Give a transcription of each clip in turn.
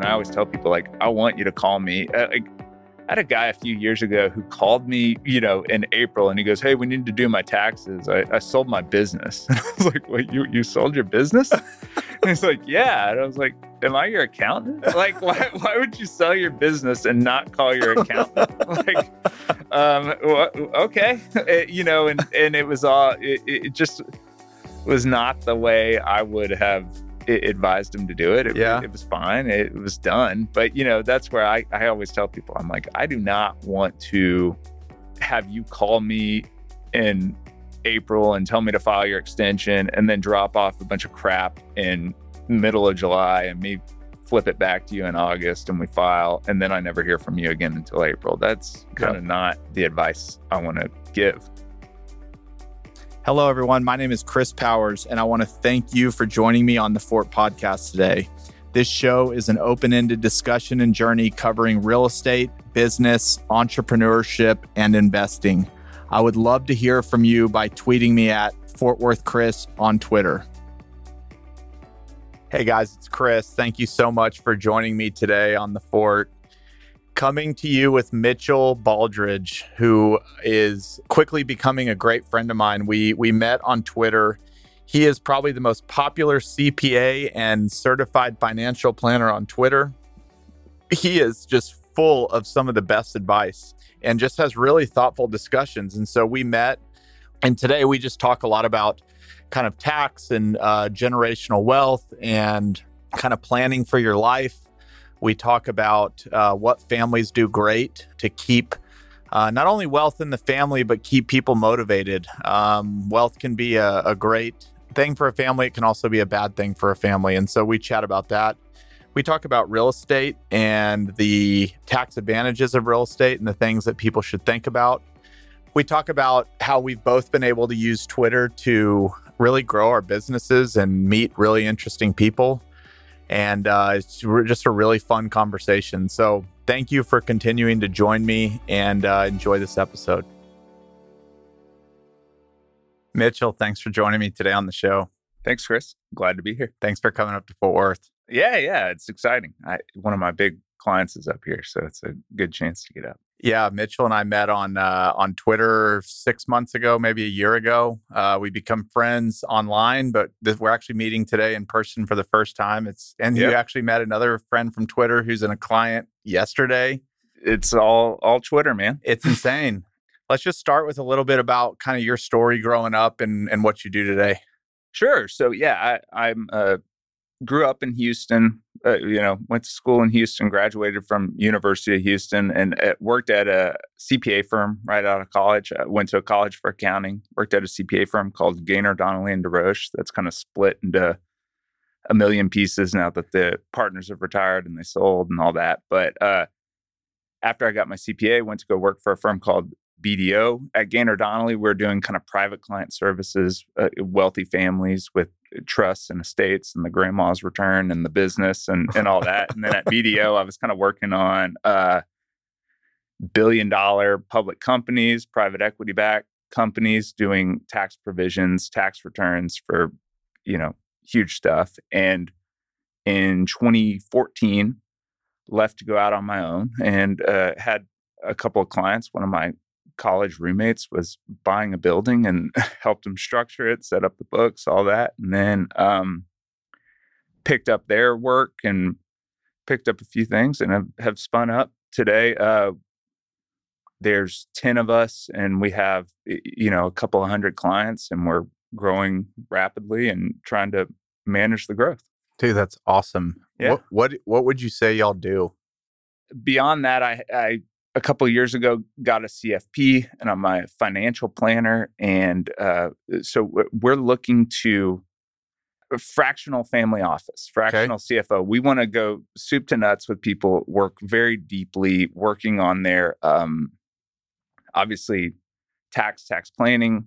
And I always tell people, like, I want you to call me. Uh, like, I had a guy a few years ago who called me, you know, in April and he goes, Hey, we need to do my taxes. I, I sold my business. I was like, Wait, you, you sold your business? and he's like, Yeah. And I was like, Am I your accountant? Like, why, why would you sell your business and not call your accountant? like, um, well, okay. It, you know, and, and it was all, it, it just was not the way I would have advised him to do it. It, yeah. it was fine. It was done. But, you know, that's where I, I always tell people, I'm like, I do not want to have you call me in April and tell me to file your extension and then drop off a bunch of crap in middle of July and me flip it back to you in August and we file and then I never hear from you again until April. That's kind of not the advice I want to give. Hello, everyone. My name is Chris Powers, and I want to thank you for joining me on the Fort podcast today. This show is an open ended discussion and journey covering real estate, business, entrepreneurship, and investing. I would love to hear from you by tweeting me at Fort Worth Chris on Twitter. Hey guys, it's Chris. Thank you so much for joining me today on the Fort coming to you with Mitchell Baldridge, who is quickly becoming a great friend of mine. We we met on Twitter. He is probably the most popular CPA and certified financial planner on Twitter. He is just full of some of the best advice and just has really thoughtful discussions. And so we met, and today we just talk a lot about kind of tax and uh, generational wealth and kind of planning for your life we talk about uh, what families do great to keep uh, not only wealth in the family, but keep people motivated. Um, wealth can be a, a great thing for a family, it can also be a bad thing for a family. And so we chat about that. We talk about real estate and the tax advantages of real estate and the things that people should think about. We talk about how we've both been able to use Twitter to really grow our businesses and meet really interesting people and uh, it's just a really fun conversation. So thank you for continuing to join me and uh, enjoy this episode. Mitchell, thanks for joining me today on the show. Thanks, Chris. Glad to be here. Thanks for coming up to Fort Worth. Yeah, yeah, it's exciting. I, one of my big clients is up here, so it's a good chance to get up. Yeah, Mitchell and I met on uh, on Twitter six months ago, maybe a year ago. Uh, we become friends online, but this, we're actually meeting today in person for the first time. It's and yep. you actually met another friend from Twitter who's in a client yesterday. It's all all Twitter, man. It's insane. Let's just start with a little bit about kind of your story growing up and and what you do today. Sure. So yeah, I, I'm uh, grew up in Houston. Uh, you know, went to school in Houston, graduated from University of Houston, and uh, worked at a CPA firm right out of college. Went to a college for accounting. Worked at a CPA firm called Gainer Donnelly and DesRoches. That's kind of split into a million pieces now that the partners have retired and they sold and all that. But uh, after I got my CPA, went to go work for a firm called BDO at Gainer Donnelly. We're doing kind of private client services, uh, wealthy families with trusts and estates and the grandma's return and the business and, and all that. and then at BDO, I was kind of working on uh, billion dollar public companies, private equity backed companies doing tax provisions, tax returns for, you know, huge stuff. And in 2014, left to go out on my own and uh, had a couple of clients. One of my college roommates was buying a building and helped him structure it, set up the books, all that, and then um, picked up their work and picked up a few things and have, have spun up today. Uh, there's 10 of us and we have you know a couple of hundred clients and we're growing rapidly and trying to manage the growth dude that's awesome yeah. what what what would you say y'all do beyond that i i a couple years ago got a CFP and I'm a financial planner. And uh, so we're looking to a fractional family office, fractional okay. CFO. We want to go soup to nuts with people, work very deeply, working on their um, obviously tax, tax planning,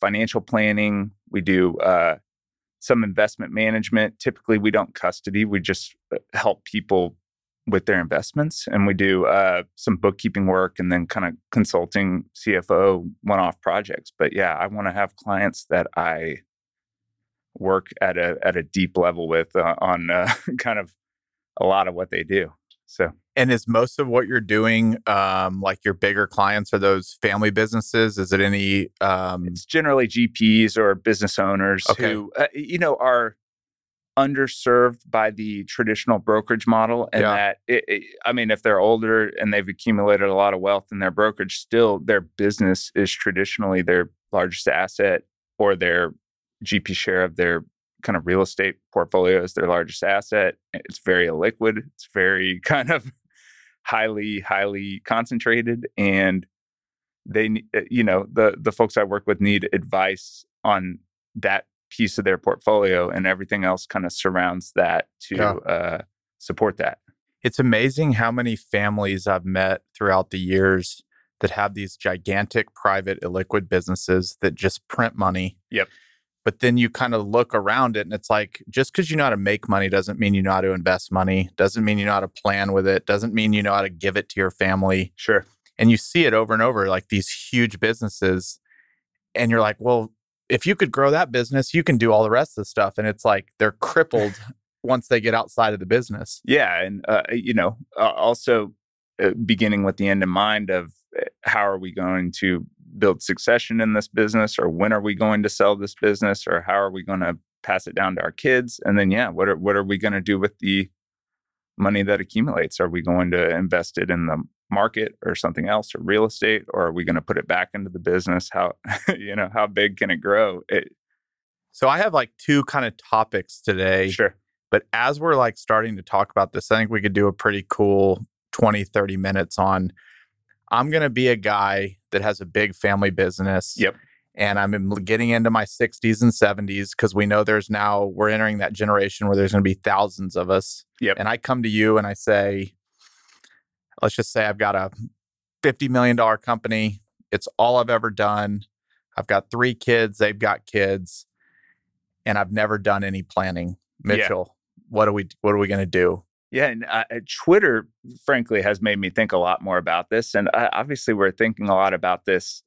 financial planning. We do uh, some investment management. Typically, we don't custody, we just uh, help people with their investments and we do uh, some bookkeeping work and then kind of consulting cfo one-off projects but yeah i want to have clients that i work at a at a deep level with uh, on uh, kind of a lot of what they do. So, and is most of what you're doing, um, like your bigger clients, are those family businesses? Is it any? Um... It's generally GPs or business owners okay. who, uh, you know, are underserved by the traditional brokerage model and yeah. that it, it, i mean if they're older and they've accumulated a lot of wealth in their brokerage still their business is traditionally their largest asset or their gp share of their kind of real estate portfolio is their largest asset it's very illiquid it's very kind of highly highly concentrated and they uh, you know the the folks i work with need advice on that piece of their portfolio and everything else kind of surrounds that to yeah. uh, support that. It's amazing how many families I've met throughout the years that have these gigantic private illiquid businesses that just print money. Yep. But then you kind of look around it and it's like just because you know how to make money doesn't mean you know how to invest money, doesn't mean you know how to plan with it, doesn't mean you know how to give it to your family. Sure. And you see it over and over like these huge businesses and you're like, well, if you could grow that business, you can do all the rest of the stuff. And it's like they're crippled once they get outside of the business. Yeah. And, uh, you know, uh, also uh, beginning with the end in mind of uh, how are we going to build succession in this business or when are we going to sell this business or how are we going to pass it down to our kids? And then, yeah, what are, what are we going to do with the money that accumulates? Are we going to invest it in the market or something else or real estate or are we going to put it back into the business? How you know how big can it grow? It, so i have like two kind of topics today sure. but as we're like starting to talk about this i think we could do a pretty cool 20 30 minutes on i'm going to be a guy that has a big family business yep and i'm getting into my 60s and 70s because we know there's now we're entering that generation where there's going to be thousands of us yep and i come to you and i say let's just say I've got a $50 million company. It's all I've ever done. I've got three kids, they've got kids, and I've never done any planning. Mitchell, yeah. what are we what are we going to do? Yeah, and uh, uh, Twitter, frankly, has made me think a lot more about this. And uh, obviously, we're thinking a lot about this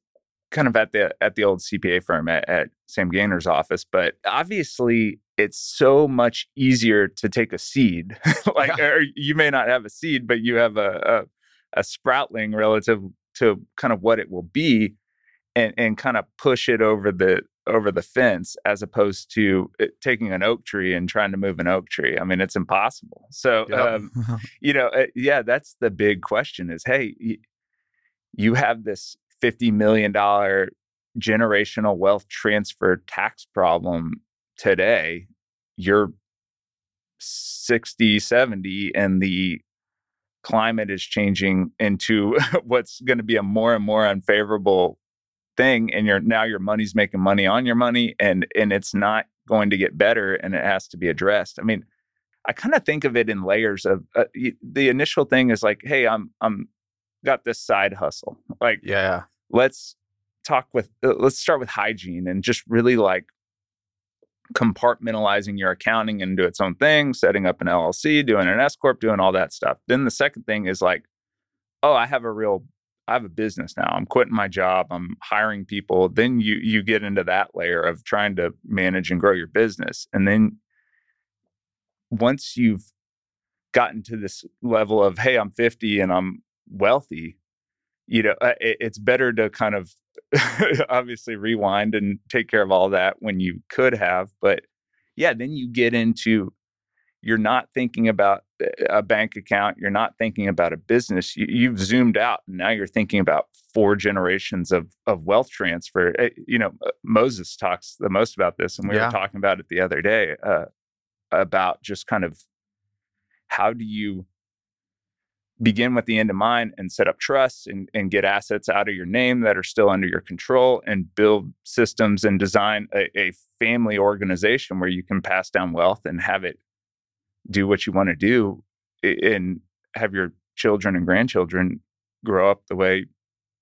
kind of at the at the old CPA firm at, at Sam Gainer's office. But obviously, it's so much easier to take a seed. like, or you may not have a seed, but you have a, a, a sproutling relative to kind of what it will be, and and kind of push it over the over the fence as opposed to it, taking an oak tree and trying to move an oak tree. I mean, it's impossible. So, yep. um, you know, uh, yeah, that's the big question: is hey, you have this fifty million dollar generational wealth transfer tax problem today, you're 60, 70, and the climate is changing into what's going to be a more and more unfavorable thing and you're now your money's making money on your money and and it's not going to get better and it has to be addressed. I mean i kind of think of it in layers of uh, the initial thing is like hey i'm i'm got this side hustle. Like yeah let's talk with uh, let's start with hygiene and just really like compartmentalizing your accounting into its own thing, setting up an LLC, doing an S corp, doing all that stuff. Then the second thing is like, oh, I have a real I have a business now. I'm quitting my job. I'm hiring people. Then you you get into that layer of trying to manage and grow your business. And then once you've gotten to this level of hey, I'm 50 and I'm wealthy, you know, uh, it, it's better to kind of obviously rewind and take care of all that when you could have. But yeah, then you get into you're not thinking about a bank account, you're not thinking about a business. You, have zoomed out, and now you're thinking about four generations of of wealth transfer. Eh, you know, uh, Moses talks the most about this, and we yeah. were talking about it the other day uh, about just kind of how do you begin with the end in mind and set up trusts and, and get assets out of your name that are still under your control and build systems and design a, a family organization where you can pass down wealth and have it do what you want to do and have your children and grandchildren grow up the way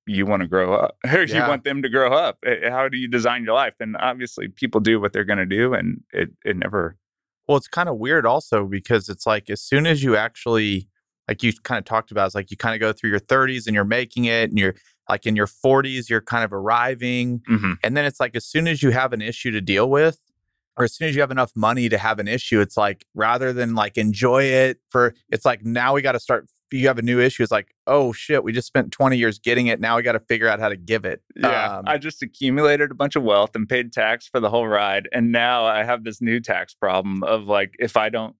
you want to grow up or yeah. you want them to grow up how do you design your life and obviously people do what they're going to do and it, it never well it's kind of weird also because it's like as soon as you actually like you kind of talked about, is like you kind of go through your 30s and you're making it, and you're like in your 40s, you're kind of arriving. Mm-hmm. And then it's like as soon as you have an issue to deal with, or as soon as you have enough money to have an issue, it's like rather than like enjoy it for, it's like now we got to start. You have a new issue. It's like, oh shit, we just spent 20 years getting it. Now we got to figure out how to give it. Yeah. Um, I just accumulated a bunch of wealth and paid tax for the whole ride. And now I have this new tax problem of like, if I don't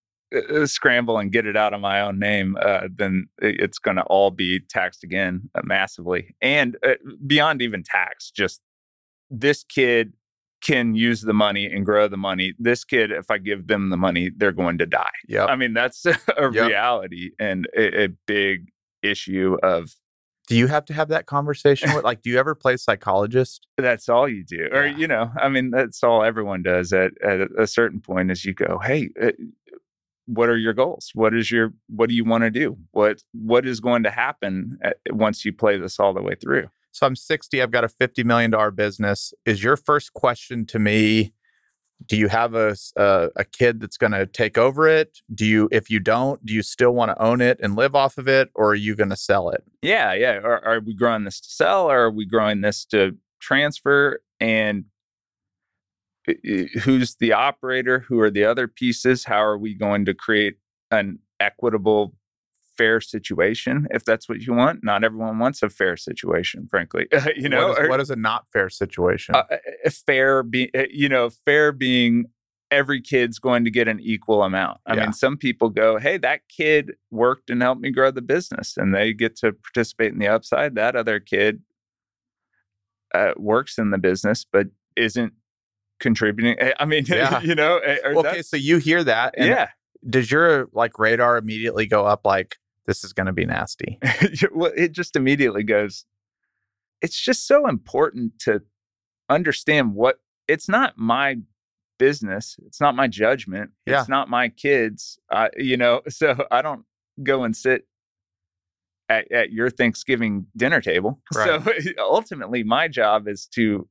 scramble and get it out of my own name, uh, then it's going to all be taxed again uh, massively. And uh, beyond even tax, just this kid can use the money and grow the money. This kid, if I give them the money, they're going to die. Yep. I mean, that's a Yep. reality and a, a big issue of do you have to have that conversation with, like, do you ever play psychologist? that's all you do or Yeah. you know i mean that's all everyone does at, at a- certain point is you go hey uh, what are your goals what is your what do you want to do what what is going to happen at, once you play this all the way through So I'm 60. I've got a $50 million business. Is your first question to me, do you have a a kid that's going to take over it? Do you, if you don't, do you still want to own it and live off of it? Or are you going to sell it? yeah yeah are, are we growing this to sell or are we growing this to transfer and who's the operator who are the other pieces how are we going to create an equitable fair situation if that's what you want not everyone wants a fair situation frankly you know what is, or- what is a not fair situation? uh, uh, fair be uh, you know fair being every kid's going to get an equal amount i Yeah. mean some people go hey that kid worked and helped me grow the business and they get to participate in the upside that other kid uh, works in the business but isn't contributing Eh, i mean Yeah. you know eh, okay, so you hear that. And yeah Does your like radar immediately go up like, this is going to be nasty? well, it just immediately goes. It's just so important to understand what it's not my business. It's not my judgment. Yeah. It's not my kids. Uh, you know, so I don't go and sit at, at your Thanksgiving dinner table. So ultimately, my job is to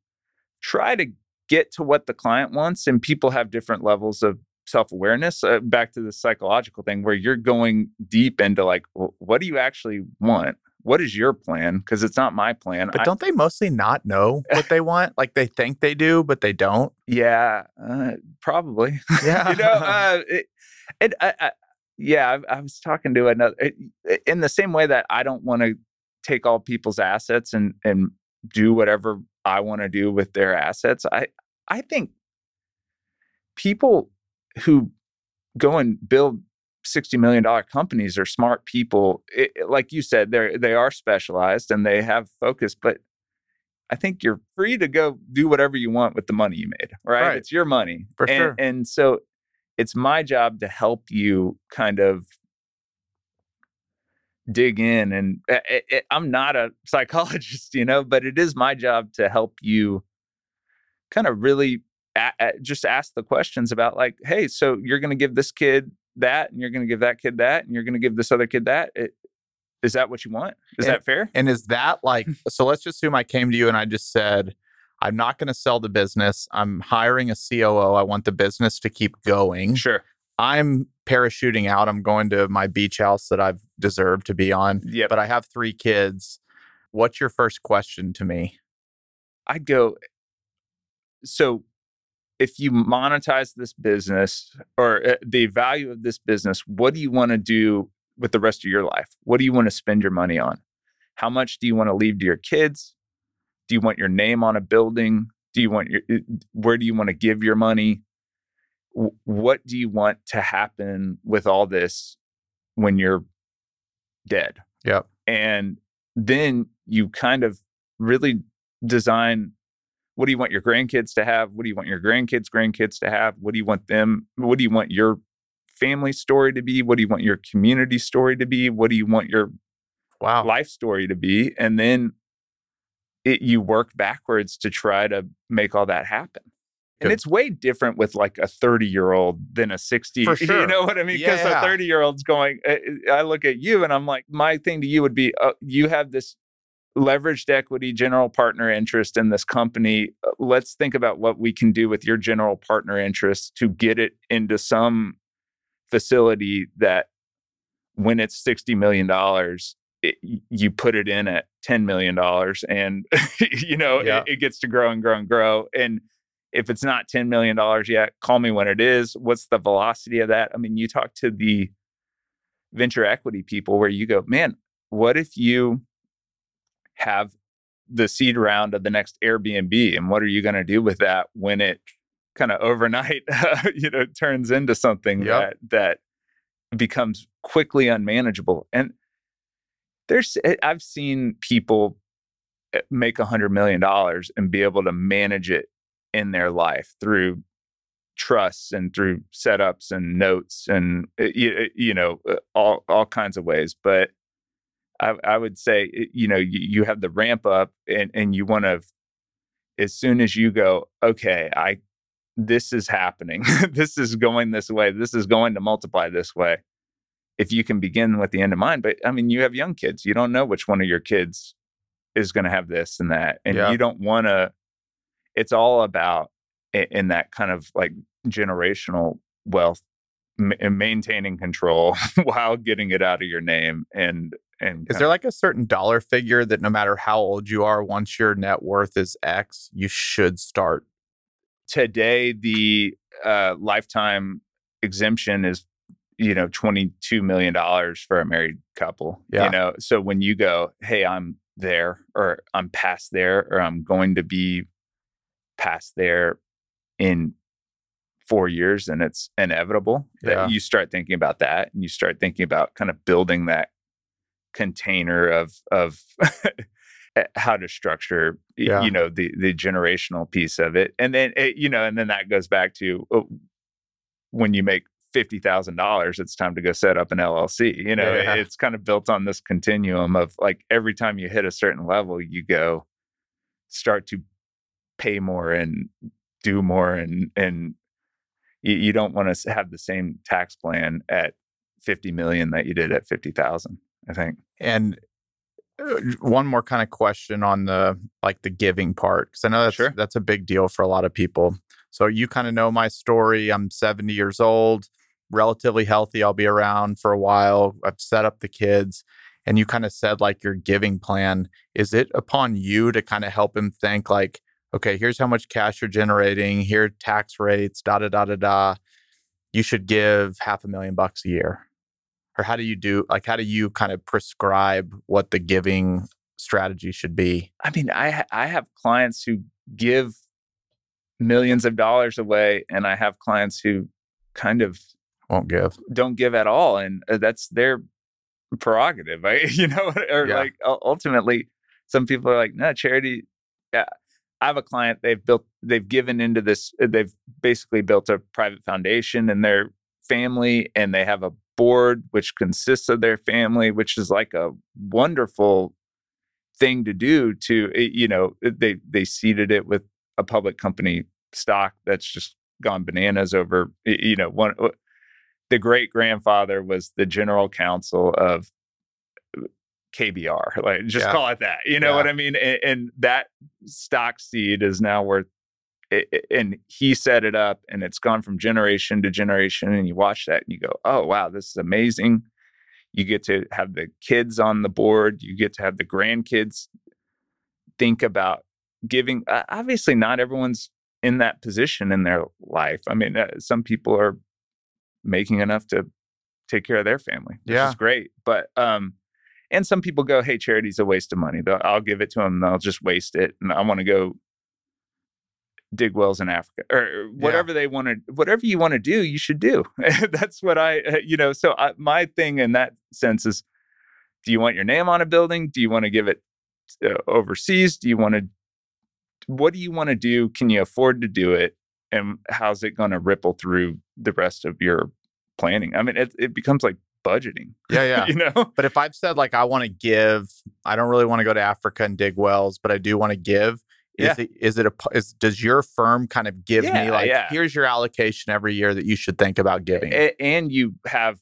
try to get to what the client wants, and people have different levels of self awareness. Uh, back to the psychological thing, where you're going deep into like, well, what do you actually want? What is your plan? Because it's not my plan. But I- don't they mostly not know what they want? Like they think they do, but they don't. yeah, uh, probably. Yeah. you know, uh, it, it, I, I, yeah, I, I was talking to another it, in the same way that I don't want to take all people's assets and and do whatever I want to do with their assets. I I think people who go and build sixty million dollar companies are smart people. It, like you said, they they are specialized and they have focus, but. I think you're free to go do whatever you want with the money you made, right? Right. It's your money. For and, sure. And so it's my job to help you kind of dig in and uh, it, it- i'm not a psychologist you know but it is my job to help you kind of really a- a- just ask the questions about like hey so you're going to give this kid that and you're going to give that kid that and you're going to give this other kid that It- is that what you want is And- that fair And is that like, so let's just assume I came to you and I just said, I'm not going to sell the business. I'm hiring a COO. I want the business to keep going. sure I'm parachuting out. I'm going to my beach house that I've deserved to be on, yeah but I have three kids. What's your first question to me? I'd go, so if you monetize this business or uh, the value of this business, what do you want to do with the rest of your life? What do you want to spend your money on? How much do you want to leave to your kids? Do you want your name on a building? Do you want your, uh, where do you want to give your money? What do you want to happen with all this when you're dead? Yep. and then you kind of really design what do you want your grandkids to have what do you want your grandkids grandkids to have what do you want them what do you want your family story to be what do you want your community story to be what do you want your Wow. life story to be and then it, you work backwards to try to make all that happen and it's way different with like a 30 year old than a 60 For you know what i mean because Yeah. a 30 year old's going uh, i look at you and i'm like my thing to you would be uh, you have this leveraged equity general partner interest in this company Uh, let's think about what we can do with your general partner interest to get it into some facility that when it's 60 million dollars it, you put it in at 10 million dollars and you know Yeah. it, it gets to grow and grow and grow and if it's not $10 million yet, call me when it is. What's the velocity of that? I mean, you talk to the venture equity people where you go, man, what if you have the seed round of the next Airbnb and what are you going to do with that when it kind of overnight you know turns into something yep. that that becomes quickly unmanageable and there's eh, I've seen people eh, make a hundred million dollars and be able to manage it in their life through trusts and through setups and notes and you, eh, you know all all kinds of ways but I, I would say, eh, you know, you, you have the ramp up and, and you want to, as soon as you go, okay, I, this is happening. this is going this way. This is going to multiply this way. If you can begin with the end in mind, but I mean, you have young kids. You don't know which one of your kids is going to have this and that, and yeah. you don't want to. It's all about in that kind of like generational wealth maintaining control while getting it out of your name and and is there like a certain dollar figure that no matter how old you are, once your net worth is X, you should start? Today, the uh, lifetime exemption is, you know, $22 million for a married couple. Yeah. You know, so when you go, hey, I'm there or I'm past there or I'm going to be past there in four years and it's inevitable yeah. that you start thinking about that and you start thinking about kind of building that container of of how to structure yeah. you know the the generational piece of it and then it, eh, you know and then that goes back to oh, when you make fifty thousand dollars, it's time to go set up an LLC. You know, yeah. it's kind of built on this continuum of like every time you hit a certain level, you go start to pay more and do more, and and you, you don't want to have the same tax plan at fifty million that you did at fifty thousand. I think. And uh, one more kind of question on the like the giving part because I know that's sure. that's a big deal for a lot of people. So you kind of know my story. I'm 70 years old, relatively healthy. I'll be around for a while. I've set up the kids, and you kind of said like your giving plan. Is it upon you to kind of help him think like, okay, here's how much cash you're generating. Here tax rates. Da da da da da. You should give half a million bucks a year or how do you do like how do you kind of prescribe what the giving strategy should be i mean i i have clients who give millions of dollars away and i have clients who kind of won't give don't give at all and uh, that's their prerogative right you know or yeah. like ultimately some people are like no charity yeah I have a client they've built they've given into this uh, they've basically built a private foundation in their family and they have a board, which consists of their family, which is like a wonderful thing to do to eh, you know eh, they they seeded it with a public company stock that's just gone bananas over you know one uh, the great grandfather was the general counsel of KBR like just yeah. call it that you know yeah. what I mean and, and that stock seed is now worth and he set it up and it's gone from generation to generation and you watch that and you go oh wow this is amazing you get to have the kids on the board you get to have the grandkids think about giving uh, obviously not everyone's in that position in their life i mean uh, some people are making enough to take care of their family which yeah. is great but um and some people go hey charity's a waste of money i'll give it to them and they'll just waste it and i want to go dig wells in Africa or whatever yeah. they want to, whatever you want to do, you should do. That's what I, uh, you know, so I, my thing in that sense is do you want your name on a building? Do you want to give it uh, overseas? Do you want to, what do you want to do? Can you afford to do it? And how's it going to ripple through the rest of your planning? I mean, it, it becomes like budgeting. Yeah, yeah. you know, but if I've said like I want to give, I don't really want to go to Africa and dig wells, but I do want to give. Is yeah. it is it a is does your firm kind of give yeah, me like yeah. here's your allocation every year that you should think about giving? A- and you have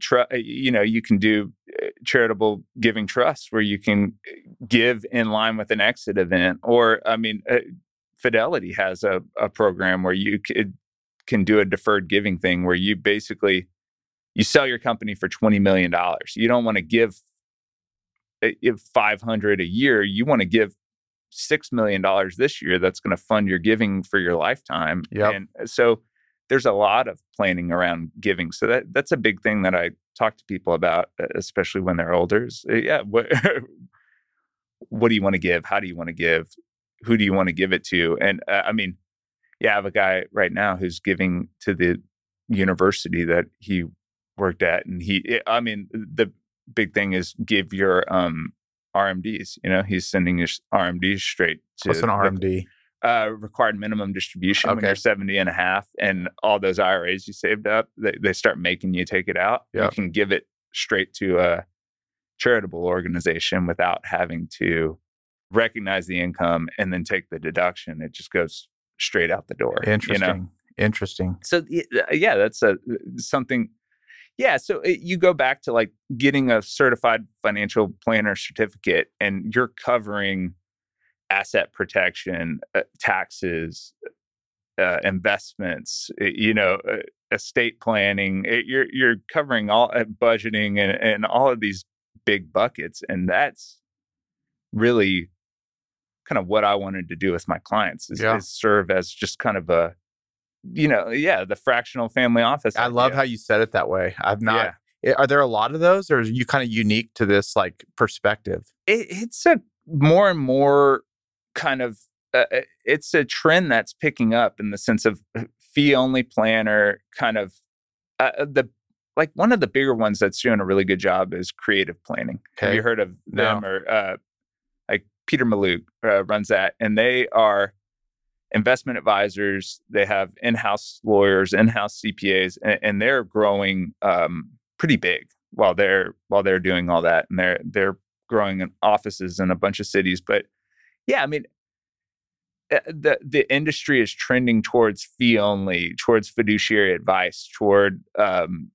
tr- uh, you know you can do uh, charitable giving trusts where you can give in line with an exit event or I mean uh, Fidelity has a, a program where you could, can do a deferred giving thing where you basically you sell your company for 20 million dollars. You don't want to give 500 a year, you want to give six million dollars this year that's going to fund your giving for your lifetime. Yep. And so there's a lot of planning around giving. So that that's a big thing that I talk to people about, especially when they're older. Is, uh, yeah, what what do you want to give? How do you want to give? Who do you want to give it to? And uh, I mean, yeah, I have a guy right now who's giving to the university that he worked at, and he, I mean, the big thing is give your um RMDs. You know, he's sending his RMDs straight to What's an the- RMD? uh, required minimum distribution when you're 70 and a half and all those IRAs you saved up, they, they start making you take it out. You can give it straight to a charitable organization without having to recognize the income and then take the deduction. It just goes straight out the door. you know? Interesting. Interesting. So uh, yeah, that's a something. Yeah, so it, you go back to like getting a certified financial planner certificate, and you're covering asset protection, uh, taxes, uh, investments, uh, you know, uh, estate planning. It, you're you're covering all uh, budgeting and, and all of these big buckets, and that's really kind of what I wanted to do with my clients is, Yeah. is serve as just kind of a you know, yeah, the fractional family office. I love how you said it that way. I've not. Yeah. Are there a lot of those, or are you kind of unique to this like perspective? it, it's a more and more kind of uh, uh, it's a trend that's picking up in the sense of uh, fee only planner kind of uh, uh, the like one of the bigger ones that's doing a really good job is creative planning. Have you heard of No. them or uh, like Peter Mallouk uh, runs that, and they are investment advisors. They have in-house lawyers, in-house CPAs, and, and they're growing um, pretty big while they're while they're doing all that, and they're they're growing in offices in a bunch of cities. But yeah, I mean, uh, the the industry is trending towards fee only, towards fiduciary advice, toward um,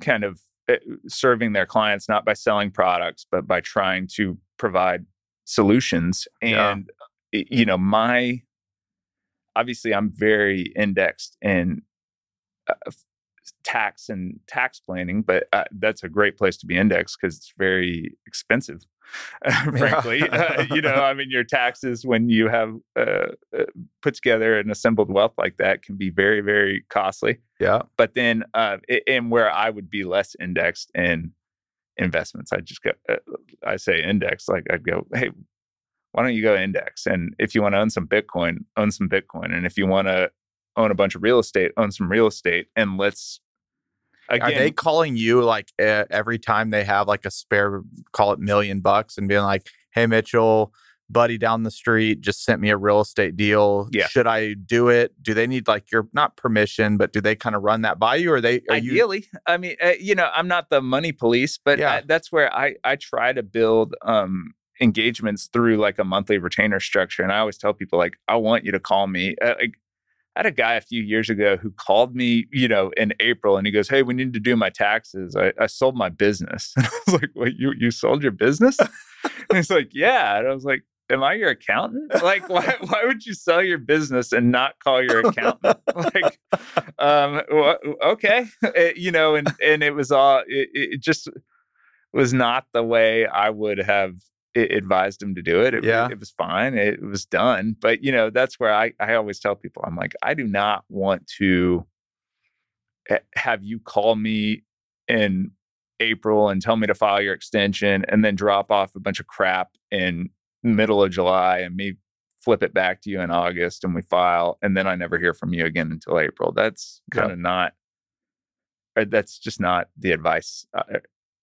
kind of uh, serving their clients not by selling products, but by trying to provide solutions. And y- you know, my obviously, I'm very indexed in uh, tax and tax planning, but uh, that's a great place to be indexed because it's very expensive. frankly, uh, you know, I mean, your taxes when you have uh, uh, put together an assembled wealth like that can be very, very costly. Yeah. But then, uh, i- and where I would be less indexed in investments, I just go, uh, I say index, like I'd go, hey, why don't you go index? And if you want to own some Bitcoin, own some Bitcoin. And if you want to own a bunch of real estate, own some real estate. And let's again, Are they calling you like uh, every time they have like a spare, call it million bucks, and being like, "Hey, Mitchell, buddy down the street just sent me a real estate deal. Yeah. Should I do it? Do they need like your not permission, but do they kind of run that by you, or they are you? ideally i mean uh, you know i'm not the money police but Yeah. I, that's where i i try to build um engagements through like a monthly retainer structure and i always tell people like i want you to call me uh, like I had a guy a few years ago who called me, you know, in April, and he goes, "Hey, we need to do my taxes. I, I sold my business." And I was like, "What? You you sold your business?" and he's like, "Yeah." And I was like, "Am I your accountant? Like, why why would you sell your business and not call your accountant?" like, um okay It- you know and and it was all it, it just was not the way i would have i- advised him to do it. it Yeah. it was fine it was done but you know that's where i i always tell people i'm like i do not want to have you call me in april and tell me to file your extension and then drop off a bunch of crap in middle of july and me flip it back to you in August and we file, and then I never hear from you again until April. That's kind of not, or that's just not the advice I,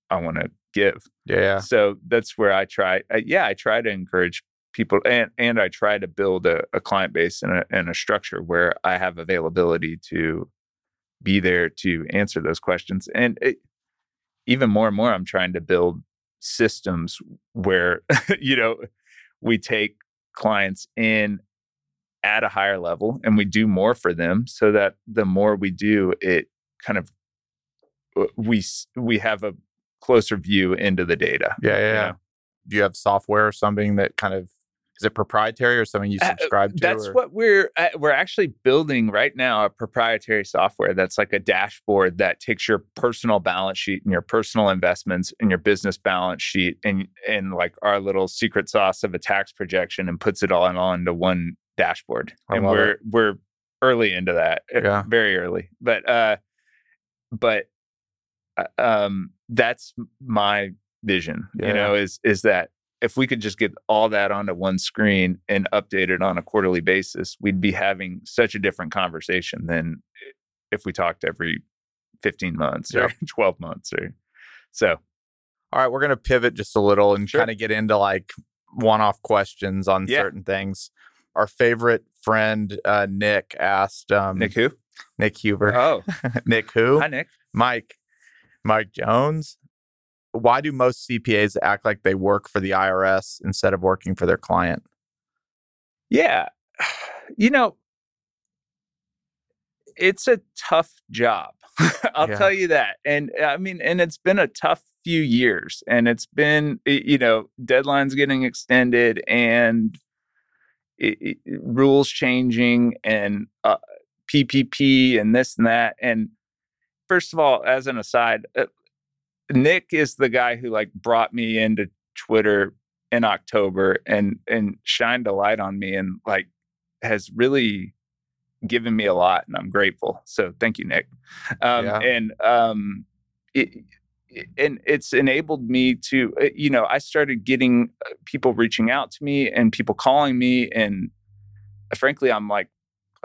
I want to give. Yeah. So that's where I try. I, yeah, I try to encourage people, and and I try to build a, a client base and a, and a structure where I have availability to be there to answer those questions. And it, even more and more, I'm trying to build systems where you know we take clients in at a higher level and we do more for them so that the more we do it kind of uh, we we have a closer view into the data Yeah. Yeah. yeah. Do you have software or something that kind of Is it proprietary or something you Uh, subscribe to? That's or- what we're uh, we're actually building right now a proprietary software that's like a dashboard that takes your personal balance sheet and your personal investments and your business balance sheet and and like our little secret sauce of a tax projection and puts it all in all into one dashboard. I and we're it. we're early into that. uh, Yeah. Very early. But uh but uh, um that's my vision, Yeah. you know, is is that if we could just get all that onto one screen and update it on a quarterly basis, we'd be having such a different conversation than if we talked every 15 months or 12 months or so. All right, we're going to pivot just a little and Sure. kind of get into like one off questions on Yeah. certain things. Our favorite friend, uh, Nick, asked um, Nick who? Nick Huber. Oh, Nick who? hi Nick. Mike. Mike Jones. Why do most CPAs act like they work for the IRS instead of working for their client? Yeah. You know, it's a tough job. I'll Yeah. tell you that. And I mean, and it's been a tough few years and it's been, you know, deadlines getting extended and i i rules changing and uh, PPP and this and that. And first of all, as an aside, uh, Nick is the guy who like brought me into Twitter in October and and shined a light on me and like has really given me a lot and I'm grateful. So thank you, Nick. Um, Yeah. And um, it, it- and it's enabled me to uh, you know I started getting uh, people reaching out to me and people calling me and frankly I'm like.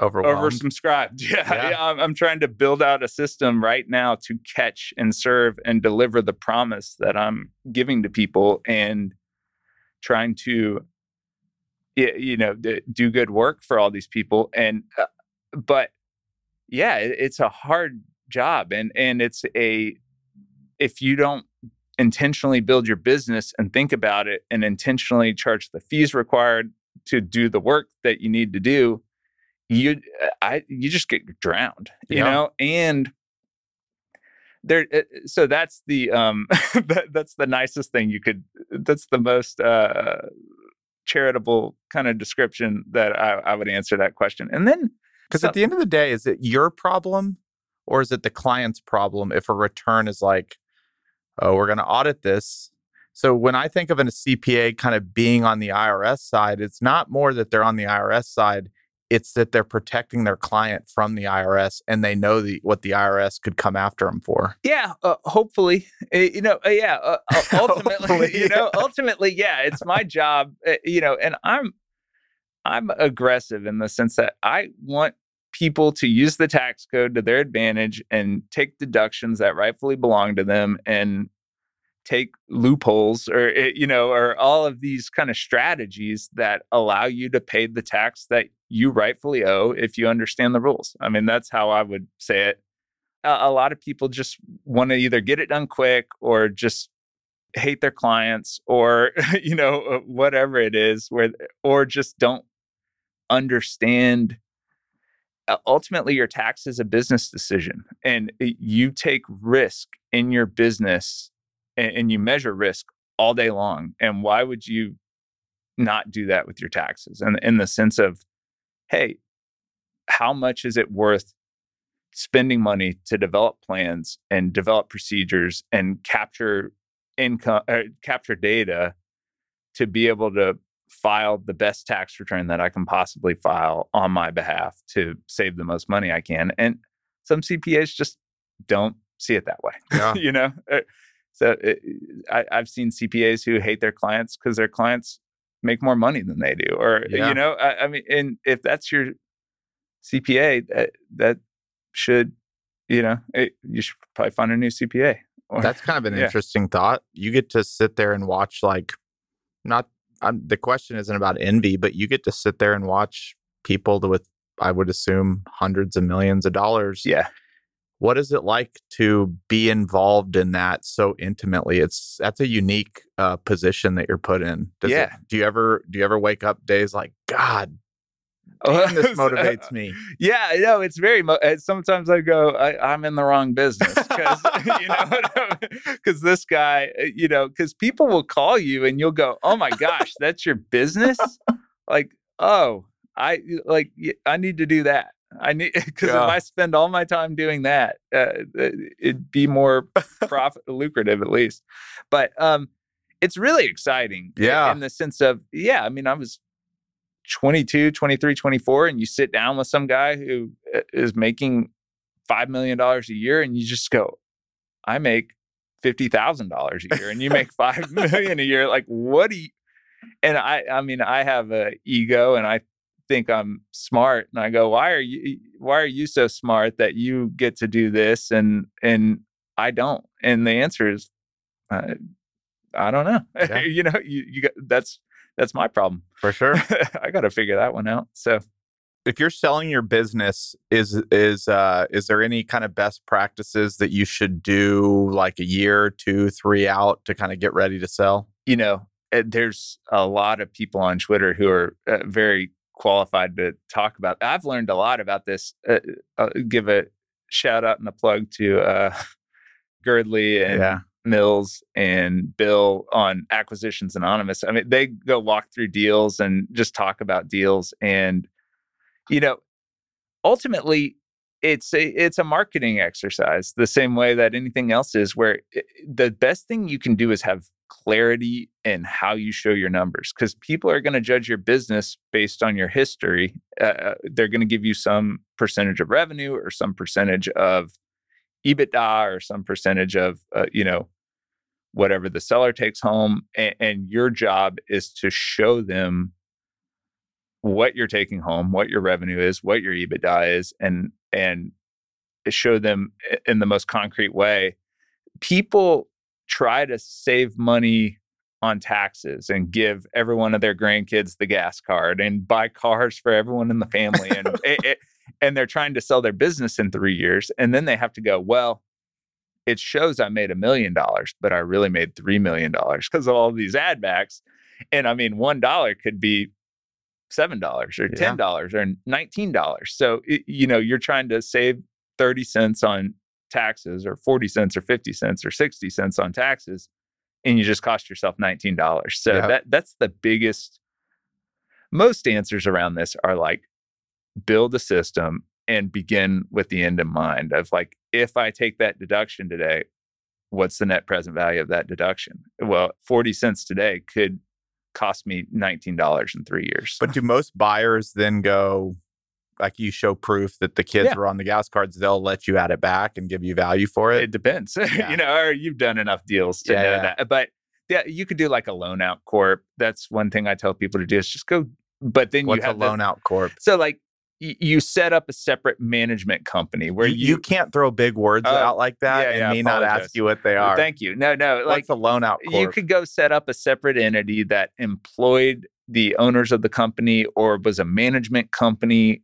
Oversubscribed. Yeah, Yeah. yeah. I'm, I'm trying to build out a system right now to catch and serve and deliver the promise that I'm giving to people and trying to, you know, do good work for all these people. And, uh, but yeah, it, it's a hard job and, and it's a, if you don't intentionally build your business and think about it and intentionally charge the fees required to do the work that you need to do, you I you just get drowned, you Yeah. know, and there. uh, So that's the um that, that's the nicest thing you could. That's the most uh charitable kind of description that I, I would answer that question. And then Because So- at the end of the day, is it your problem or is it the client's problem if a return is like, oh, we're going to audit this? So when I think of a CPA kind of being on the IRS side, it's not more that they're on the IRS side, it's that they're protecting their client from the IRS and they know the what the IRS could come after them for. Yeah, uh, hopefully, Uh, you know, uh, yeah. Uh, ultimately, you know, ultimately, yeah. It's my job, uh, you know, and I'm, I'm aggressive in the sense that I want people to use the tax code to their advantage and take deductions that rightfully belong to them and take loopholes or uh, you know or all of these kind of strategies that allow you to pay the tax that you rightfully owe if you understand the rules. I mean that's how i would say it. A, lot of people just want to either get it done quick or just hate their clients or you know uh, whatever it is where or just don't understand uh, ultimately your tax is a business decision and you take risk in your business and, and you measure risk all day long and why would you not do that with your taxes? And in the sense of hey how much is it worth spending money to develop plans and develop procedures and capture income uh, capture data to be able to file the best tax return that I can possibly file on my behalf to save the most money I can? And some CPAs just don't see it that way Yeah. you know? Uh, so it, I, I've seen CPAs who hate their clients because their clients make more money than they do or Yeah. you know I, I mean and if that's your CPA that that should you know it, you should probably find a new CPA or That's kind of an Yeah. interesting thought. You get to sit there and watch like not I'm, the question isn't about envy, but you get to sit there and watch people with I would assume hundreds of millions of dollars. yeah What is it like to be involved in that so intimately? It's that's a unique uh, position that you're put in. Does it- Yeah. do you ever do you ever wake up days like God? Damn, this motivates me. Yeah, I know it's very. Mo- uh, sometimes I go, I, I'm in the wrong business because you know, because this guy, uh, you know, because people will call you and you'll go, oh my gosh, that's your business. like, oh, I like I need to do that. I need because Yeah. if I spend all my time doing that, uh, it'd be more profit lucrative at least. But um, it's really exciting. Yeah. in the sense of yeah. I mean, I was 22, 23, 24, and you sit down with some guy who uh, making five million dollars a year, and you just go, I make fifty thousand dollars a year, and you make five million a year. Like, what do you? And I, I mean, I have a ego, and I think I'm smart, and I go, why are you? Why are you so smart that you get to do this, and and I don't? And the answer is, uh, I don't know. Yeah. you know, you, you got that's that's my problem. For sure. I got to figure that one out. So if you're selling your business, is is uh is there any kind of best practices that you should do like a year, two, three out to kind of get ready to sell? you know, uh, there's a lot of people on Twitter who are uh, very qualified to talk about. I've learned a lot about this. Uh, I'll give a shout out and a plug to uh, Girdley and Yeah. Mills and Bill on Acquisitions Anonymous. I mean, they go walk through deals and just talk about deals. And, you know, ultimately, it's a it's a marketing exercise the same way that anything else is where i- the best thing you can do is have clarity in how you show your numbers because people are going to judge your business based on your history uh, they're going to give you some percentage of revenue or some percentage of ebitda or some percentage of uh, you know whatever the seller takes home and, and your job is to show them what you're taking home, what your revenue is, what your EBITDA is, and and show them in the most concrete way. People try to save money on taxes and give every one of their grandkids the gas card and buy cars for everyone in the family and it- it- and they're trying to sell their business in 3 years and then they have to go, well, it shows I made a million dollars, but I really made 3 million dollars because of all these ad backs. And I mean, $1 could be seven dollars or ten dollars or nineteen dollars. So it, you know you're trying to save thirty cents on taxes, or forty cents, or fifty cents, or sixty cents on taxes, and you just cost yourself nineteen dollars. So Yeah. that that's the biggest. Most answers around this are like build a system and begin with the end in mind of like if I take that deduction today, what's the net present value of that deduction? Well, forty cents today could cost me $19 in three years. But do most buyers then go like you show proof that the kids Yeah. were on the gas cards, they'll let you add it back and give you value for it? it depends, Yeah. you know, or you've done enough deals to Yeah, know that. But yeah, you could do like a loan out corp. That's one thing I tell people to do is just go. But then What's you a have the- loan out corp? so like y- you set up a separate management company where you, you, can't throw big words Oh, out like that and me not ask you what they are. Thank you. No, no, like What's a loan out corp? you could go set up a separate entity that employed the owners of the company or was a management company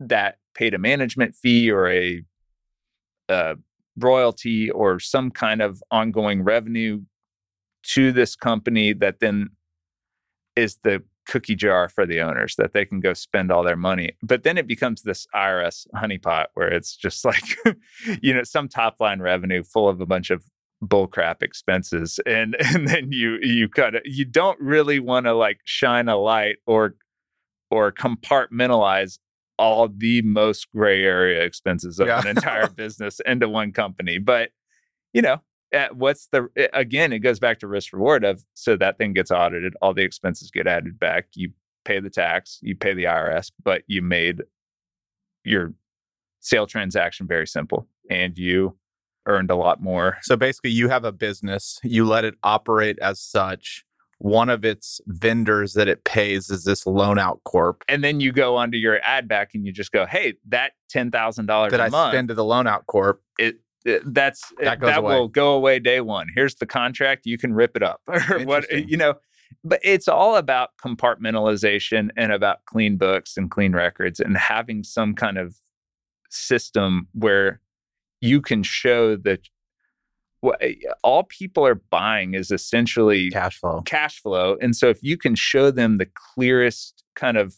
that paid a management fee or a, uh royalty or some kind of ongoing revenue to this company that then is the cookie jar for the owners that they can go spend all their money. But then it becomes this IRS honeypot where it's just like, you know, some top line revenue full of a bunch of bullcrap expenses. And and then you you kind of you don't really want to like shine a light or or compartmentalize all the most gray area expenses of Yeah. an entire business into one company. But you know, uh, what's the uh, again? It goes back to risk reward of so that thing gets audited, all the expenses get added back. You pay the tax, you pay the IRS, but you made your sale transaction very simple, and you earned a lot more. So basically, you have a business, you let it operate as such. One of its vendors that it pays is this loan out corp And then you go under your ad back and you just go, "Hey, that ten thousand dollars that a I month, spend to the loan out corp. it, it- that's That that, goes away. will go away day one. Here's the contract. You can rip it up or what you know. But it's all about compartmentalization and about clean books and clean records and having some kind of system where you can show that what all people are buying is essentially Cash flow. cash flow. And so if you can show them the clearest kind of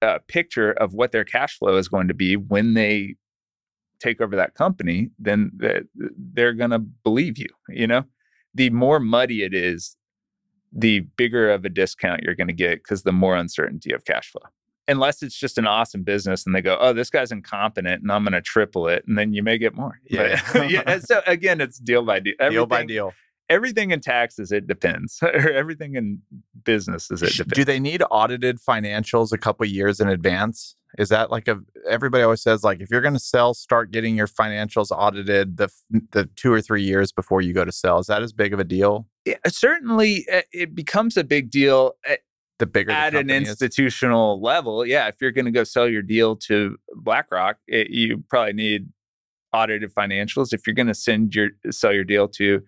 uh, picture of what their cash flow is going to be when they take over that company, then th- they're going to believe you. You know, the more muddy it is, the bigger of a discount you're going to get because the more uncertainty of cash flow. Unless it's just an awesome business and they go, oh, this guy's incompetent and I'm going to triple it. And then you may get more. Yeah. But, yeah. So again, it's deal by deal. deal by Everything- deal. Everything in taxes, it depends. or everything in businesses, it depends. Do they need audited financials a couple years in advance? Is that like a everybody always says like if you're going to sell, start getting your financials audited the the two or three years before you go to sell. Is that as big of a deal? Yeah, certainly, uh, it becomes a big deal at, The bigger the at an company is? institutional level. Yeah, if you're going to go sell your deal to BlackRock, it, you probably need audited financials. If you're going to send your sell your deal to